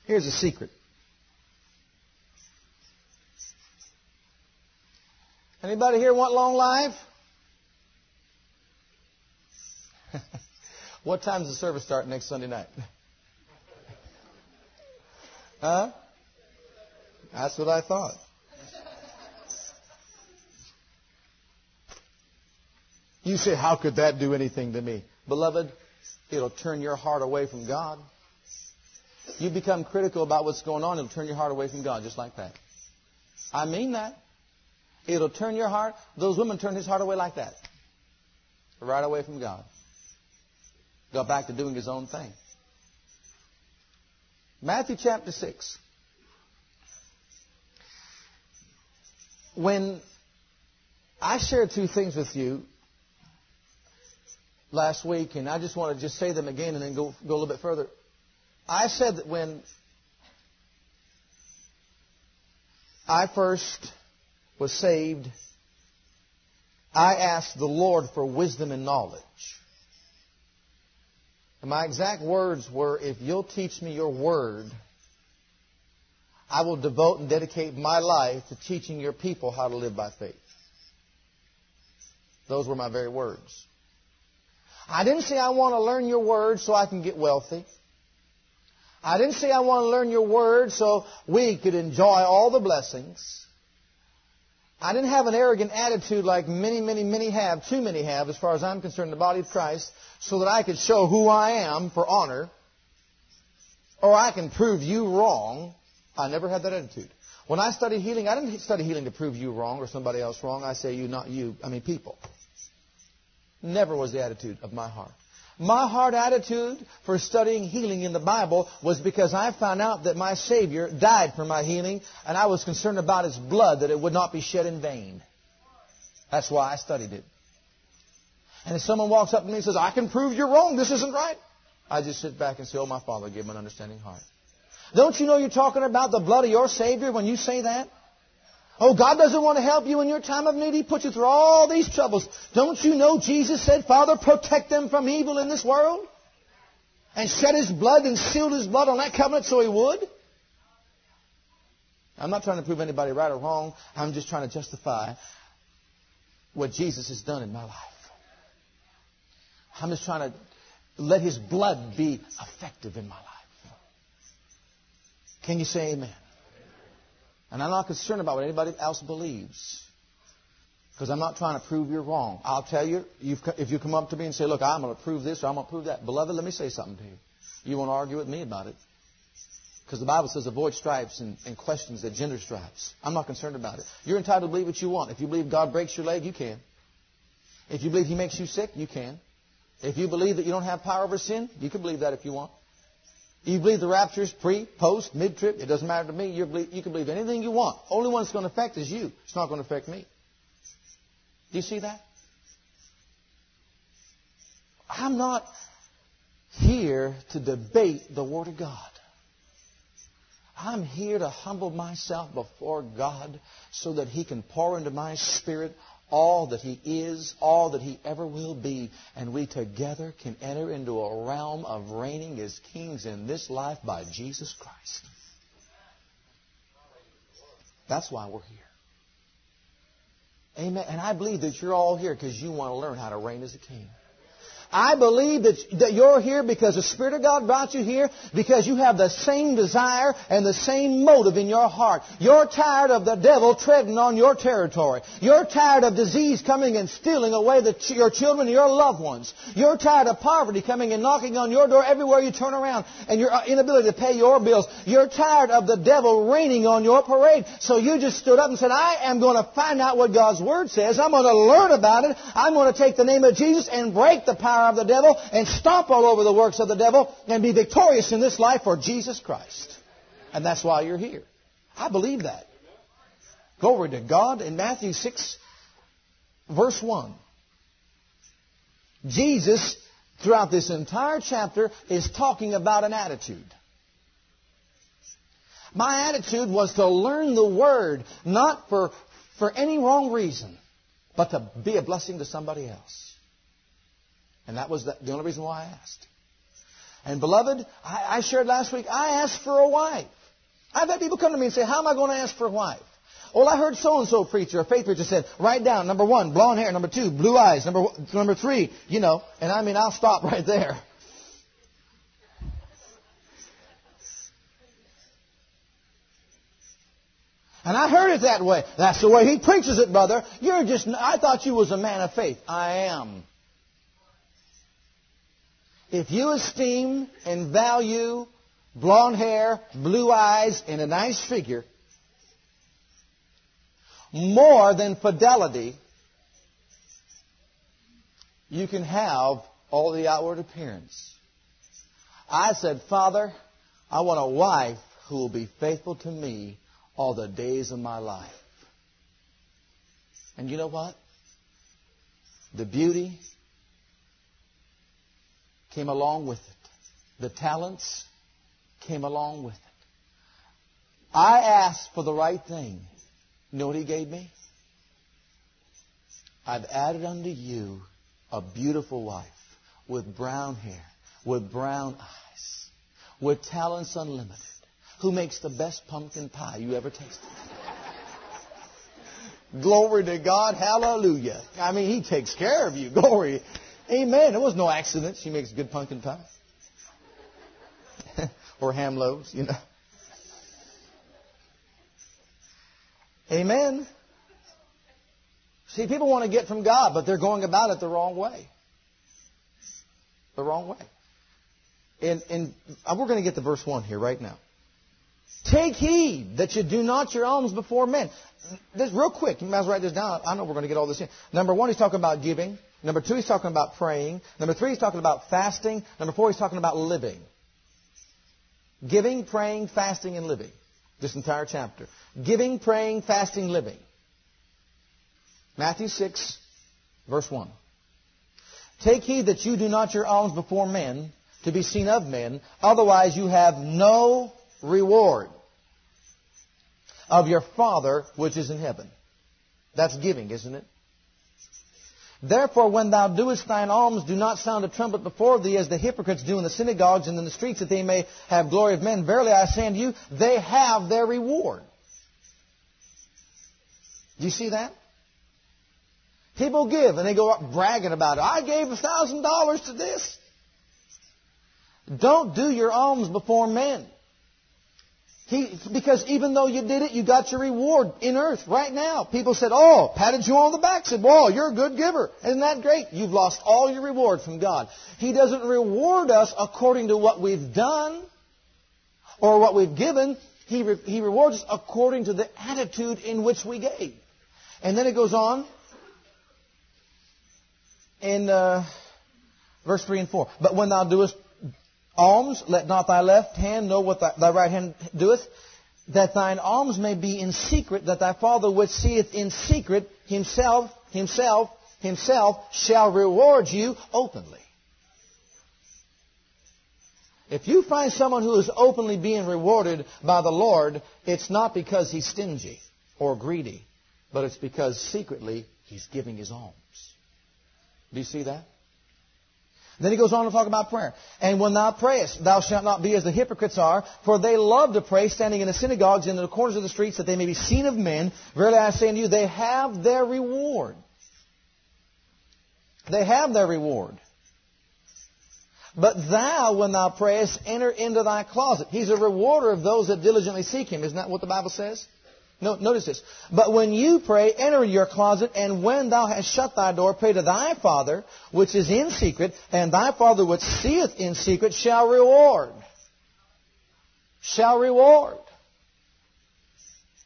Here's a secret. Anybody here want long life? what time does the service start next Sunday night? huh? That's what I thought. You say, how could that do anything to me? Beloved, it'll turn your heart away from God. You become critical about what's going on, it'll turn your heart away from God just like that. I mean that. It'll turn your heart. Those women turned his heart away like that. Right away from God. Got back to doing his own thing. Matthew chapter 6. When I shared two things with you last week, and I just want to just say them again and then go, go a little bit further. I said that when I first was saved, I asked the Lord for wisdom and knowledge. And my exact words were, if you'll teach me your word, I will devote and dedicate my life to teaching your people how to live by faith. Those were my very words. I didn't say I want to learn your word so I can get wealthy. I didn't say I want to learn your word so we could enjoy all the blessings. I didn't have an arrogant attitude like many, many, many have, too many have, as far as I'm concerned, the body of Christ, so that I could show who I am for honor, or I can prove you wrong. I never had that attitude. When I studied healing, I didn't study healing to prove you wrong or somebody else wrong. I say you, not you. I mean people. Never was the attitude of my heart. My heart attitude for studying healing in the Bible was because I found out that my Savior died for my healing, and I was concerned about His blood, that it would not be shed in vain. That's why I studied it. And if someone walks up to me and says, I can prove you're wrong, this isn't right, I just sit back and say, Oh, my Father, give him an understanding heart. Don't you know you're talking about the blood of your Savior when you say that? Oh, God doesn't want to help you in your time of need. He puts you through all these troubles. Don't you know Jesus said, Father, protect them from evil in this world? And shed His blood and sealed His blood on that covenant so He would? I'm not trying to prove anybody right or wrong. I'm just trying to justify what Jesus has done in my life. I'm just trying to let His blood be effective in my life. Can you say amen? And I'm not concerned about what anybody else believes. Because I'm not trying to prove you're wrong. I'll tell you, if you come up to me and say, look, I'm going to prove this or I'm going to prove that. Beloved, let me say something to you. You won't argue with me about it. Because the Bible says avoid stripes and, and questions that gender stripes. I'm not concerned about it. You're entitled to believe what you want. If you believe God breaks your leg, you can. If you believe He makes you sick, you can. If you believe that you don't have power over sin, you can believe that if you want. You believe the rapture is pre, post, mid trib. It doesn't matter to me. You, believe, you can believe anything you want. Only one it's going to affect is you. It's not going to affect me. Do you see that? I'm not here to debate the Word of God. I'm here to humble myself before God so that He can pour into my spirit all that He is, all that He ever will be, and we together can enter into a realm of reigning as kings in this life by Jesus Christ. That's why we're here. Amen. And I believe that you're all here because you want to learn how to reign as a king. I believe that, that you're here because the Spirit of God brought you here because you have the same desire and the same motive in your heart. You're tired of the devil treading on your territory. You're tired of disease coming and stealing away the, your children and your loved ones. You're tired of poverty coming and knocking on your door everywhere you turn around and your uh, inability to pay your bills. You're tired of the devil raining on your parade. So you just stood up and said, I am going to find out what God's Word says. I'm going to learn about it. I'm going to take the name of Jesus and break the power power of the devil and stomp all over the works of the devil and be victorious in this life for Jesus Christ. And that's why you're here. I believe that. Glory to God in Matthew 6, verse 1. Jesus, throughout this entire chapter, is talking about an attitude. My attitude was to learn the Word, not for, for any wrong reason, but to be a blessing to somebody else. And that was the, only reason why I asked. And beloved, I, I shared last week, I asked for a wife. I've had people come to me and say, how am I going to ask for a wife? Well, I heard so-and-so preacher, a faith preacher said, write down, number one, blonde hair, number two, blue eyes, number, number three, you know, and I mean, I'll stop right there. And I heard it that way. That's the way he preaches it, brother. You're just, I thought you was a man of faith. I am. If you esteem and value blonde hair, blue eyes, and a nice figure more than fidelity, you can have all the outward appearance. I said, Father, I want a wife who will be faithful to me all the days of my life. And you know what? The beauty came along with it. The talents came along with it. I asked for the right thing. You know what he gave me? I've added unto you a beautiful wife with brown hair, with brown eyes, with talents unlimited, who makes the best pumpkin pie you ever tasted. Glory to God. Hallelujah. I mean, He takes care of you. Glory. Amen. It was no accident. She makes good pumpkin pie. or ham loaves, you know. Amen. See, people want to get from God, but they're going about it the wrong way. The wrong way. And, and we're going to get to verse 1 here right now. Take heed that you do not your alms before men. This real quick. You might as well write this down. I know we're going to get all this in. Number one, he's talking about giving. Number two, he's talking about praying. Number three, he's talking about fasting. Number four, he's talking about living. Giving, praying, fasting, and living. This entire chapter. Giving, praying, fasting, living. Matthew 6, verse 1. Take heed that you do not your alms before men to be seen of men, otherwise you have no reward of your Father which is in heaven. That's giving, isn't it? Therefore, when thou doest thine alms, do not sound a trumpet before thee, as the hypocrites do in the synagogues and in the streets, that they may have glory of men. Verily I say unto you, they have their reward. Do you see that? People give and they go up bragging about it. I gave a thousand dollars to this. Don't do your alms before men. He, because even though you did it, you got your reward in earth right now. People said, oh, patted you on the back, said, well, you're a good giver. Isn't that great? You've lost all your reward from God. He doesn't reward us according to what we've done or what we've given. He, re- he rewards us according to the attitude in which we gave. And then it goes on in uh, verse 3 and 4. But when thou doest alms, let not thy left hand know what thy, thy right hand doeth, that thine alms may be in secret, that thy Father which seeth in secret himself, himself, himself shall reward you openly. If you find someone who is openly being rewarded by the Lord, it's not because he's stingy or greedy, but it's because secretly he's giving his alms. Do you see that? Then he goes on to talk about prayer. And when thou prayest, thou shalt not be as the hypocrites are, for they love to pray standing in the synagogues and in the corners of the streets that they may be seen of men. Verily I say unto you, they have their reward. They have their reward. But thou, when thou prayest, enter into thy closet. He's a rewarder of those that diligently seek him. Isn't that what the Bible says? No, notice this. But when you pray, enter your closet, and when thou hast shut thy door, pray to thy Father, which is in secret, and thy Father which seeth in secret shall reward. Shall reward.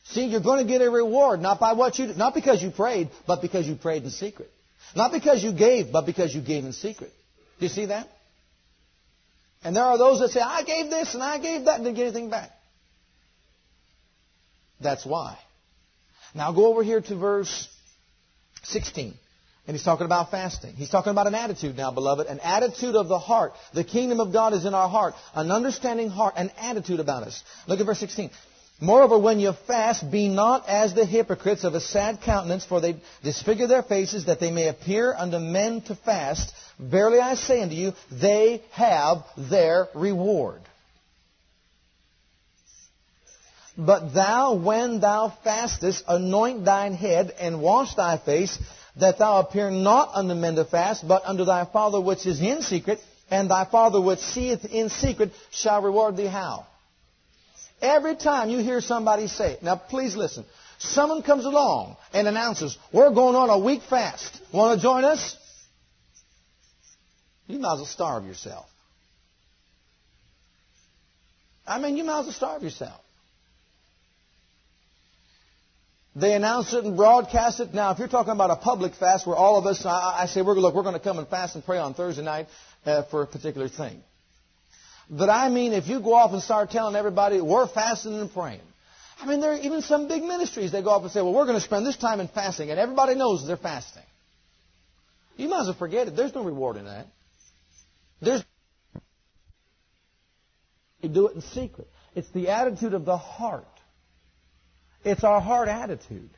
See, you're going to get a reward, not by what you, not because you prayed, but because you prayed in secret. Not because you gave, but because you gave in secret. Do you see that? And there are those that say, I gave this and I gave that and didn't get anything back. That's why. Now go over here to verse 16. And he's talking about fasting. He's talking about an attitude now, beloved. An attitude of the heart. The kingdom of God is in our heart. An understanding heart, an attitude about us. Look at verse 16. Moreover, when you fast, be not as the hypocrites of a sad countenance, for they disfigure their faces, that they may appear unto men to fast. Verily I say unto you, they have their reward. But thou, when thou fastest, anoint thine head and wash thy face, that thou appear not unto men to fast, but unto thy Father which is in secret, and thy Father which seeth in secret shall reward thee how? Every time you hear somebody say it, now please listen. Someone comes along and announces, we're going on a week fast. Want to join us? You might as well starve yourself. I mean, you might as well starve yourself. They announce it and broadcast it. Now, if you're talking about a public fast where all of us, I, I say, we're, look, we're going to come and fast and pray on Thursday night uh, for a particular thing. But I mean, if you go off and start telling everybody, we're fasting and praying. I mean, there are even some big ministries, they go off and say, well, we're going to spend this time in fasting, and everybody knows they're fasting. You might as well forget it. There's no reward in that. There's you do it in secret. It's the attitude of the heart. It's our heart attitude.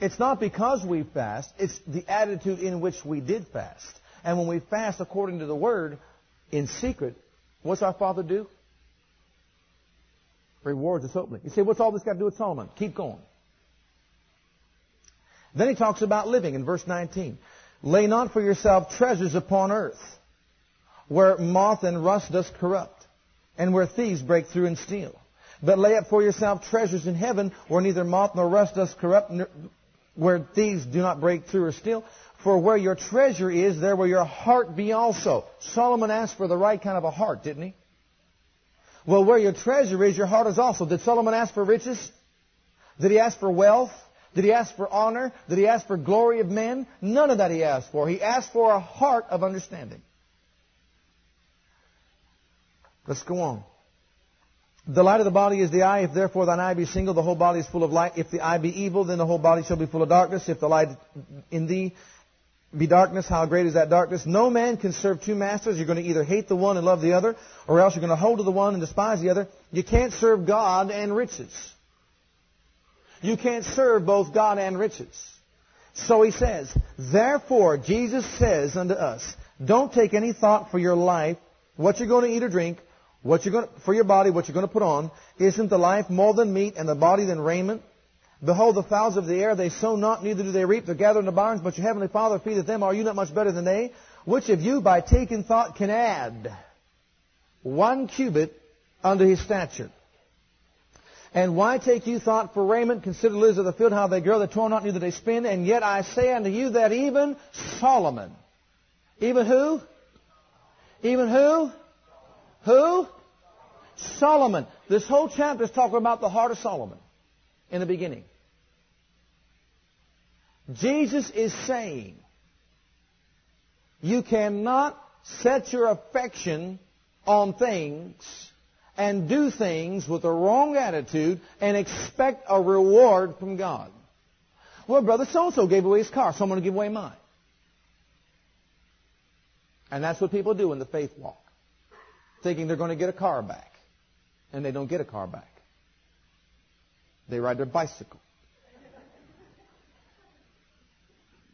It's not because we fast, it's the attitude in which we did fast. And when we fast according to the Word in secret, what's our Father do? Rewards us openly. You say, what's all this got to do with Solomon? Keep going. Then he talks about living in verse 19. Lay not for yourself treasures upon earth, where moth and rust does corrupt, and where thieves break through and steal. But lay up for yourself treasures in heaven, where neither moth nor rust does corrupt, where thieves do not break through or steal. For where your treasure is, there will your heart be also. Solomon asked for the right kind of a heart, didn't he? Well, where your treasure is, your heart is also. Did Solomon ask for riches? Did he ask for wealth? Did he ask for honor? Did he ask for glory of men? None of that he asked for. He asked for a heart of understanding. Let's go on. The light of the body is the eye. If therefore thine eye be single, the whole body is full of light. If the eye be evil, then the whole body shall be full of darkness. If the light in thee be darkness, how great is that darkness? No man can serve two masters. You're going to either hate the one and love the other, or else you're going to hold to the one and despise the other. You can't serve God and riches. You can't serve both God and riches. So he says, therefore, Jesus says unto us, don't take any thought for your life, what you're going to eat or drink, what you're going to, for your body, what you're going to put on, isn't the life more than meat and the body than raiment? Behold, the fowls of the air, they sow not, neither do they reap, they gather in the barns, but your heavenly Father feedeth them. Are you not much better than they? Which of you, by taking thought, can add one cubit unto his stature? And why take you thought for raiment? Consider the lilies of the field, how they grow, they toil not, neither they spin. And yet I say unto you that even Solomon, even who? Even who? Who? Solomon. This whole chapter is talking about the heart of Solomon in the beginning. Jesus is saying, you cannot set your affection on things and do things with a wrong attitude and expect a reward from God. Well, brother so-and-so gave away his car, so I'm going to give away mine. And that's what people do in the faith walk thinking they're going to get a car back. And they don't get a car back. They ride their bicycle.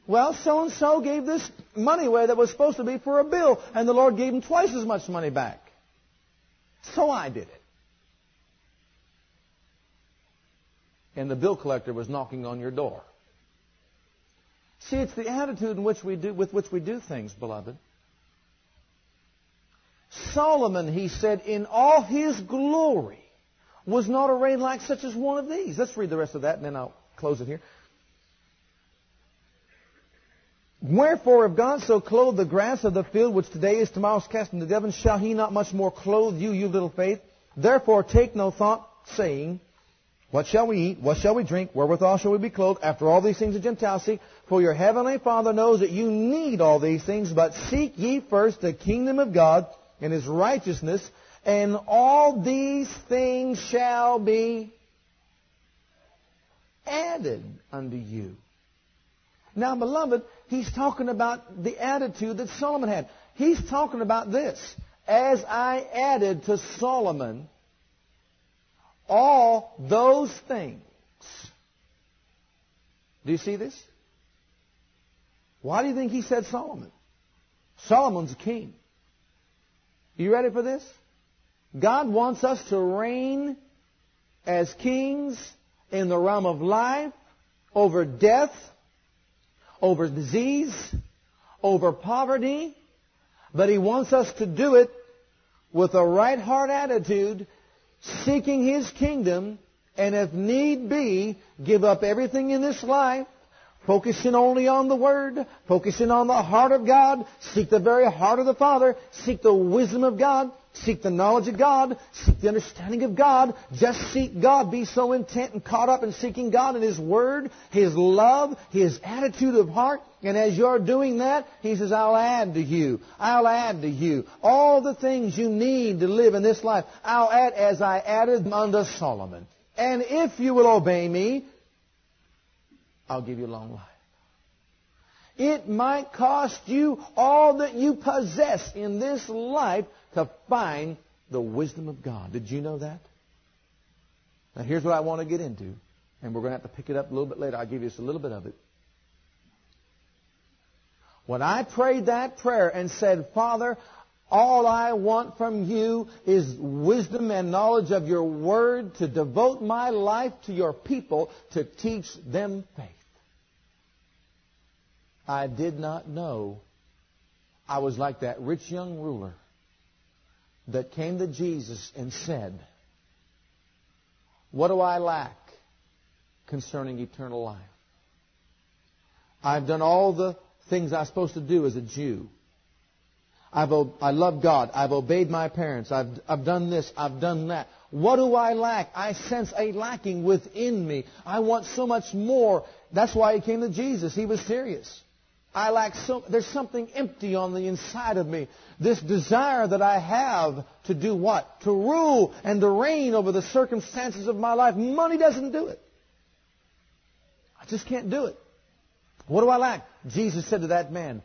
Well, so and so gave this money away that was supposed to be for a bill, and the Lord gave him twice as much money back. So I did it. And the bill collector was knocking on your door. See, it's the attitude in which we do, with which we do things, beloved. Solomon, he said, in all his glory, was not arrayed like such as one of these. Let's read the rest of that and then I'll close it here. Wherefore, if God so clothe the grass of the field, which today is tomorrow's cast into the heavens, shall he not much more clothe you, you little faith? Therefore, take no thought, saying, What shall we eat? What shall we drink? Wherewithal shall we be clothed? After all these things the Gentiles seek. For your heavenly Father knows that you need all these things, but seek ye first the kingdom of God and his righteousness, and all these things shall be added unto you. Now, beloved, he's talking about the attitude that Solomon had. He's talking about this. As I added to Solomon all those things. Do you see this? Why do you think he said Solomon? Solomon's a king. You ready for this? God wants us to reign as kings in the realm of life, over death, over disease, over poverty, but He wants us to do it with a right heart attitude, seeking His kingdom, and if need be, give up everything in this life, focusing only on the Word, focusing on the heart of God, seek the very heart of the Father, seek the wisdom of God, seek the knowledge of God, seek the understanding of God, just seek God, be so intent and caught up in seeking God and His Word, His love, His attitude of heart, and as you're doing that, He says, I'll add to you. I'll add to you. All the things you need to live in this life, I'll add as I added unto Solomon. And if you will obey me, I'll give you a long life. It might cost you all that you possess in this life to find the wisdom of God. Did you know that? Now here's what I want to get into, and we're going to have to pick it up a little bit later. I'll give you just a little bit of it. When I prayed that prayer and said, Father, all I want from you is wisdom and knowledge of your word to devote my life to your people to teach them faith. I did not know I was like that rich young ruler that came to Jesus and said, What do I lack concerning eternal life? I've done all the things I'm supposed to do as a Jew. I've, I love God. I've obeyed my parents. I've, I've done this. I've done that. What do I lack? I sense a lacking within me. I want so much more. That's why he came to Jesus. He was serious. I lack so, there's something empty on the inside of me. This desire that I have to do what? To rule and to reign over the circumstances of my life. Money doesn't do it. I just can't do it. What do I lack? Jesus said to that man,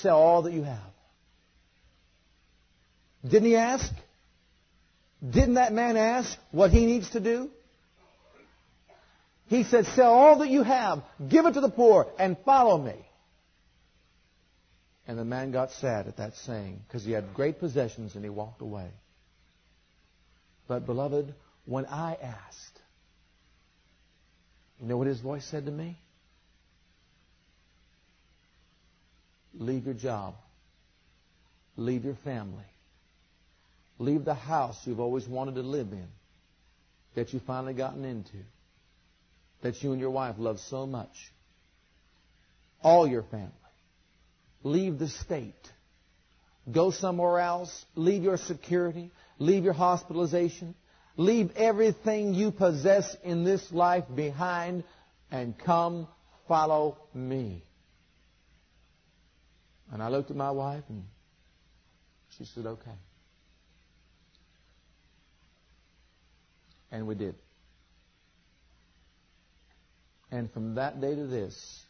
sell all that you have. Didn't he ask? Didn't that man ask what he needs to do? He said, sell all that you have, give it to the poor, and follow me. And the man got sad at that saying because he had great possessions and he walked away. But, beloved, when I asked, you know what his voice said to me? Leave your job. Leave your family. Leave the house you've always wanted to live in that you've finally gotten into, that you and your wife love so much. All your family. Leave the state. Go somewhere else. Leave your security. Leave your hospitalization. Leave everything you possess in this life behind and come follow me. And I looked at my wife and she said, okay. And we did. And from that day to this,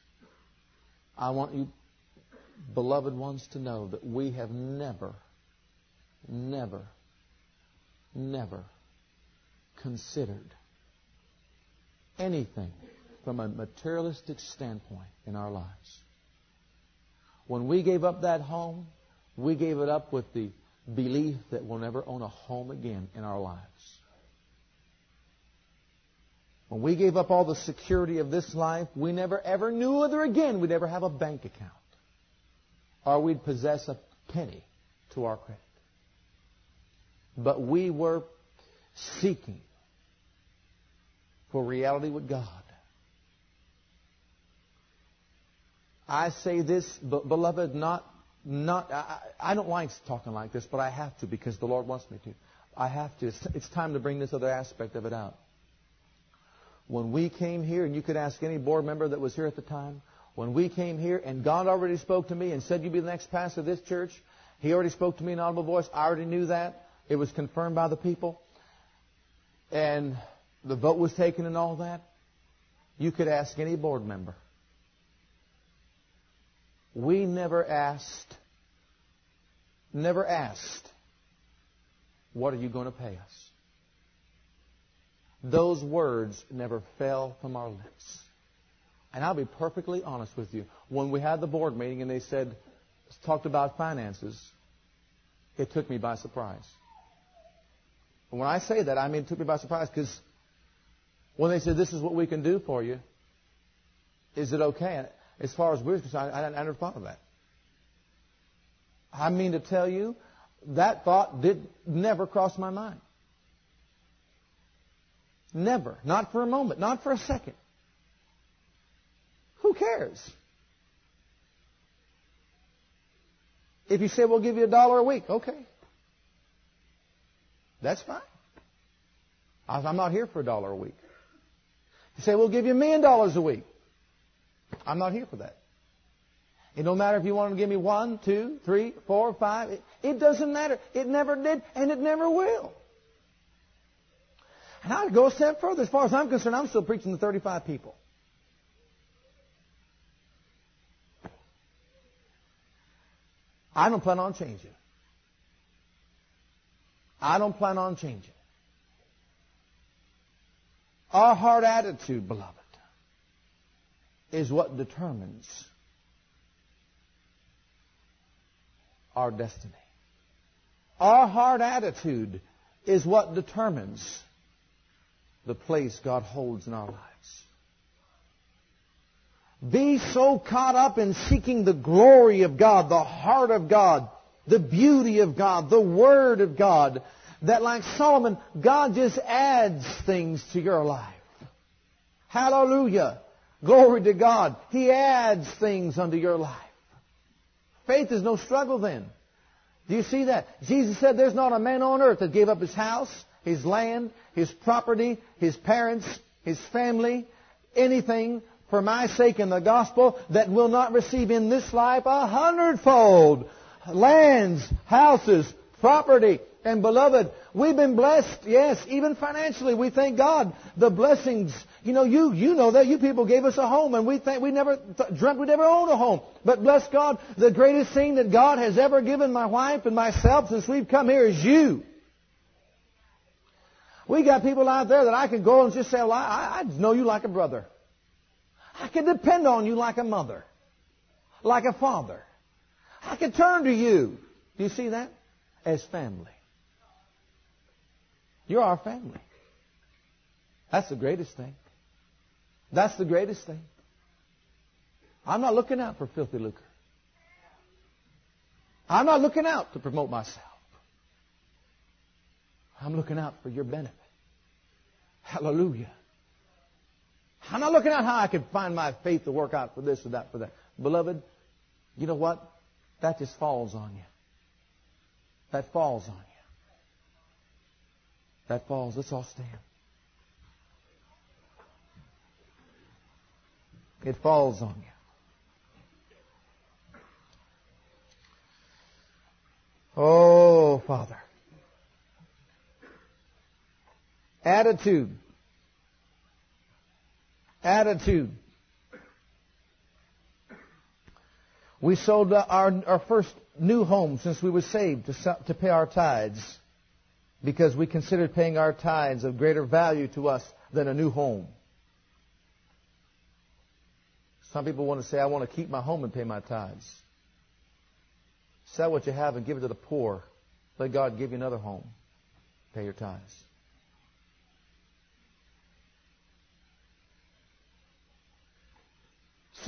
I want you beloved ones to know that we have never, never, never considered anything from a materialistic standpoint in our lives. When we gave up that home, we gave it up with the belief that we'll never own a home again in our lives. When we gave up all the security of this life, we never ever knew whether again we'd ever have a bank account or we'd possess a penny to our credit. But we were seeking for reality with God. I say this, beloved, not, not, I, I don't like talking like this, but I have to because the Lord wants me to. I have to. It's, it's time to bring this other aspect of it out. When we came here, and you could ask any board member that was here at the time, when we came here and God already spoke to me and said, You be the next pastor of this church, He already spoke to me in audible voice. I already knew that. It was confirmed by the people. And the vote was taken and all that. You could ask any board member. We never asked, never asked, What are you going to pay us? Those words never fell from our lips. And I'll be perfectly honest with you. When we had the board meeting and they said, talked about finances, it took me by surprise. And when I say that, I mean it took me by surprise because when they said, this is what we can do for you, is it okay? As far as we're concerned, I, I never thought of that. I mean to tell you, that thought did never cross my mind. Never. Not for a moment. Not for a second. Who cares? If you say, we'll give you a dollar a week, okay. That's fine. I'm not here for a dollar a week. You say, we'll give you a million dollars a week. I'm not here for that. It don't matter if you want to give me one, two, three, four, five. It, it doesn't matter. It never did, and it never will. And I'd go a step further. As far as I'm concerned, I'm still preaching to 35 people. I don't plan on changing. I don't plan on changing. Our heart attitude, beloved, is what determines our destiny. Our heart attitude is what determines the place God holds in our lives. Be so caught up in seeking the glory of God, the heart of God, the beauty of God, the Word of God, that like Solomon, God just adds things to your life. Hallelujah. Glory to God. He adds things unto your life. Faith is no struggle then. Do you see that? Jesus said there's not a man on earth that gave up his house, his land, his property, his parents, his family, anything for my sake in the gospel that will not receive in this life a hundredfold lands, houses, property. And beloved, we've been blessed, yes, even financially. We thank God. The blessings, you know, you, you know that. You people gave us a home and we think we never th- dreamt we'd ever own a home. But bless God, the greatest thing that God has ever given my wife and myself since we've come here is you. We got people out there that I can go and just say, well, I, I know you like a brother. I can depend on you like a mother, like a father. I can turn to you. Do you see that? As family. You're our family. That's the greatest thing. That's the greatest thing. I'm not looking out for filthy lucre. I'm not looking out to promote myself. I'm looking out for your benefit. Hallelujah. I'm not looking at how I can find my faith to work out for this or that for that. Beloved, you know what? That just falls on you. That falls on you. That falls. Let's all stand. It falls on you. Oh, Father. Attitude attitude. We sold our, our first new home since we were saved to, to pay our tithes because we considered paying our tithes of greater value to us than a new home. Some people want to say, I want to keep my home and pay my tithes. Sell what you have and give it to the poor. Let God give you another home. Pay your tithes.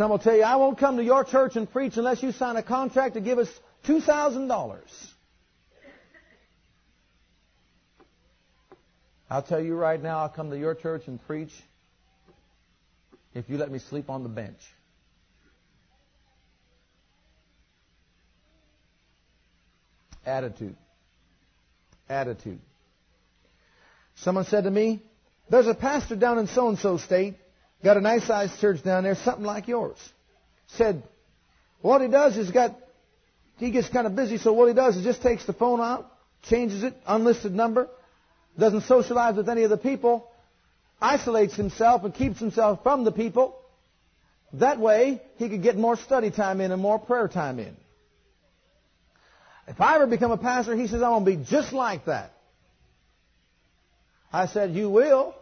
Some will tell you, I won't come to your church and preach unless you sign a contract to give us $2,000. I'll tell you right now, I'll come to your church and preach if you let me sleep on the bench. Attitude. Attitude. Someone said to me, there's a pastor down in so-and-so state Got a nice sized church down there, something like yours. Said, what he does is got, he gets kind of busy, so what he does is just takes the phone out, changes it, unlisted number, doesn't socialize with any of the people, isolates himself and keeps himself from the people. That way, he could get more study time in and more prayer time in. If I ever become a pastor, he says, I'm going to be just like that. I said, You will?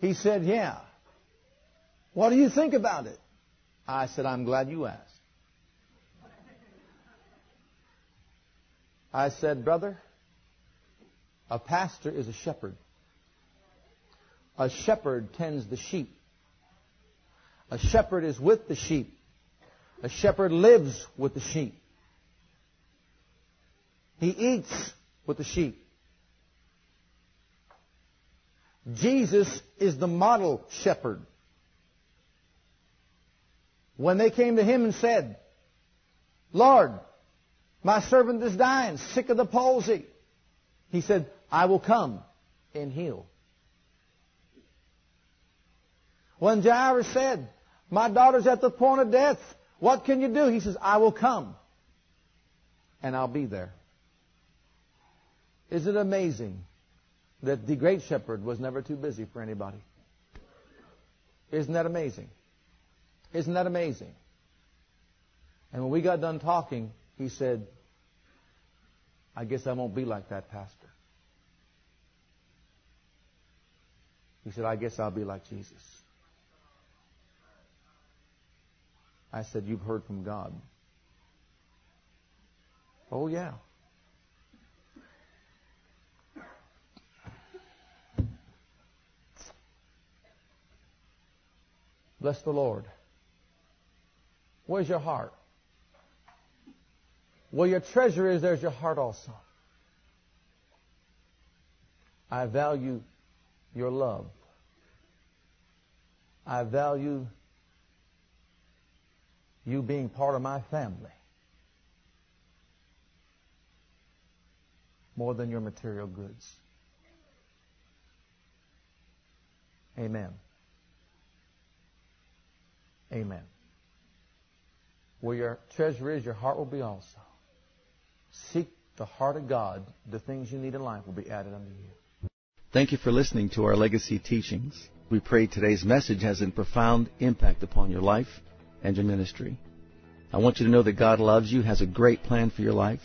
He said, Yeah. What do you think about it? I said, I'm glad you asked. I said, brother, a pastor is a shepherd. A shepherd tends the sheep. A shepherd is with the sheep. A shepherd lives with the sheep. He eats with the sheep. Jesus is the model shepherd. When they came to him and said, Lord, my servant is dying, sick of the palsy. He said, I will come and heal. When Jairus said, My daughter's at the point of death, what can you do? He says, I will come and I'll be there. Is it amazing that the great shepherd was never too busy for anybody? Isn't that amazing? Isn't that amazing? And when we got done talking, he said, I guess I won't be like that, Pastor. He said, I guess I'll be like Jesus. I said, You've heard from God. Oh, yeah. Bless the Lord. Where's your heart? Where your treasure is, there's your heart also. I value your love. I value you being part of my family more than your material goods. Amen. Amen. Where your treasure is, your heart will be also. Seek the heart of God. The things you need in life will be added unto you. Thank you for listening to our legacy teachings. We pray today's message has a profound impact upon your life and your ministry. I want you to know that God loves you, has a great plan for your life.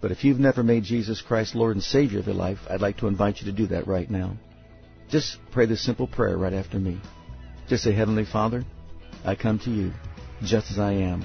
But if you've never made Jesus Christ Lord and Savior of your life, I'd like to invite you to do that right now. Just pray this simple prayer right after me. Just say, Heavenly Father, I come to you just as I am.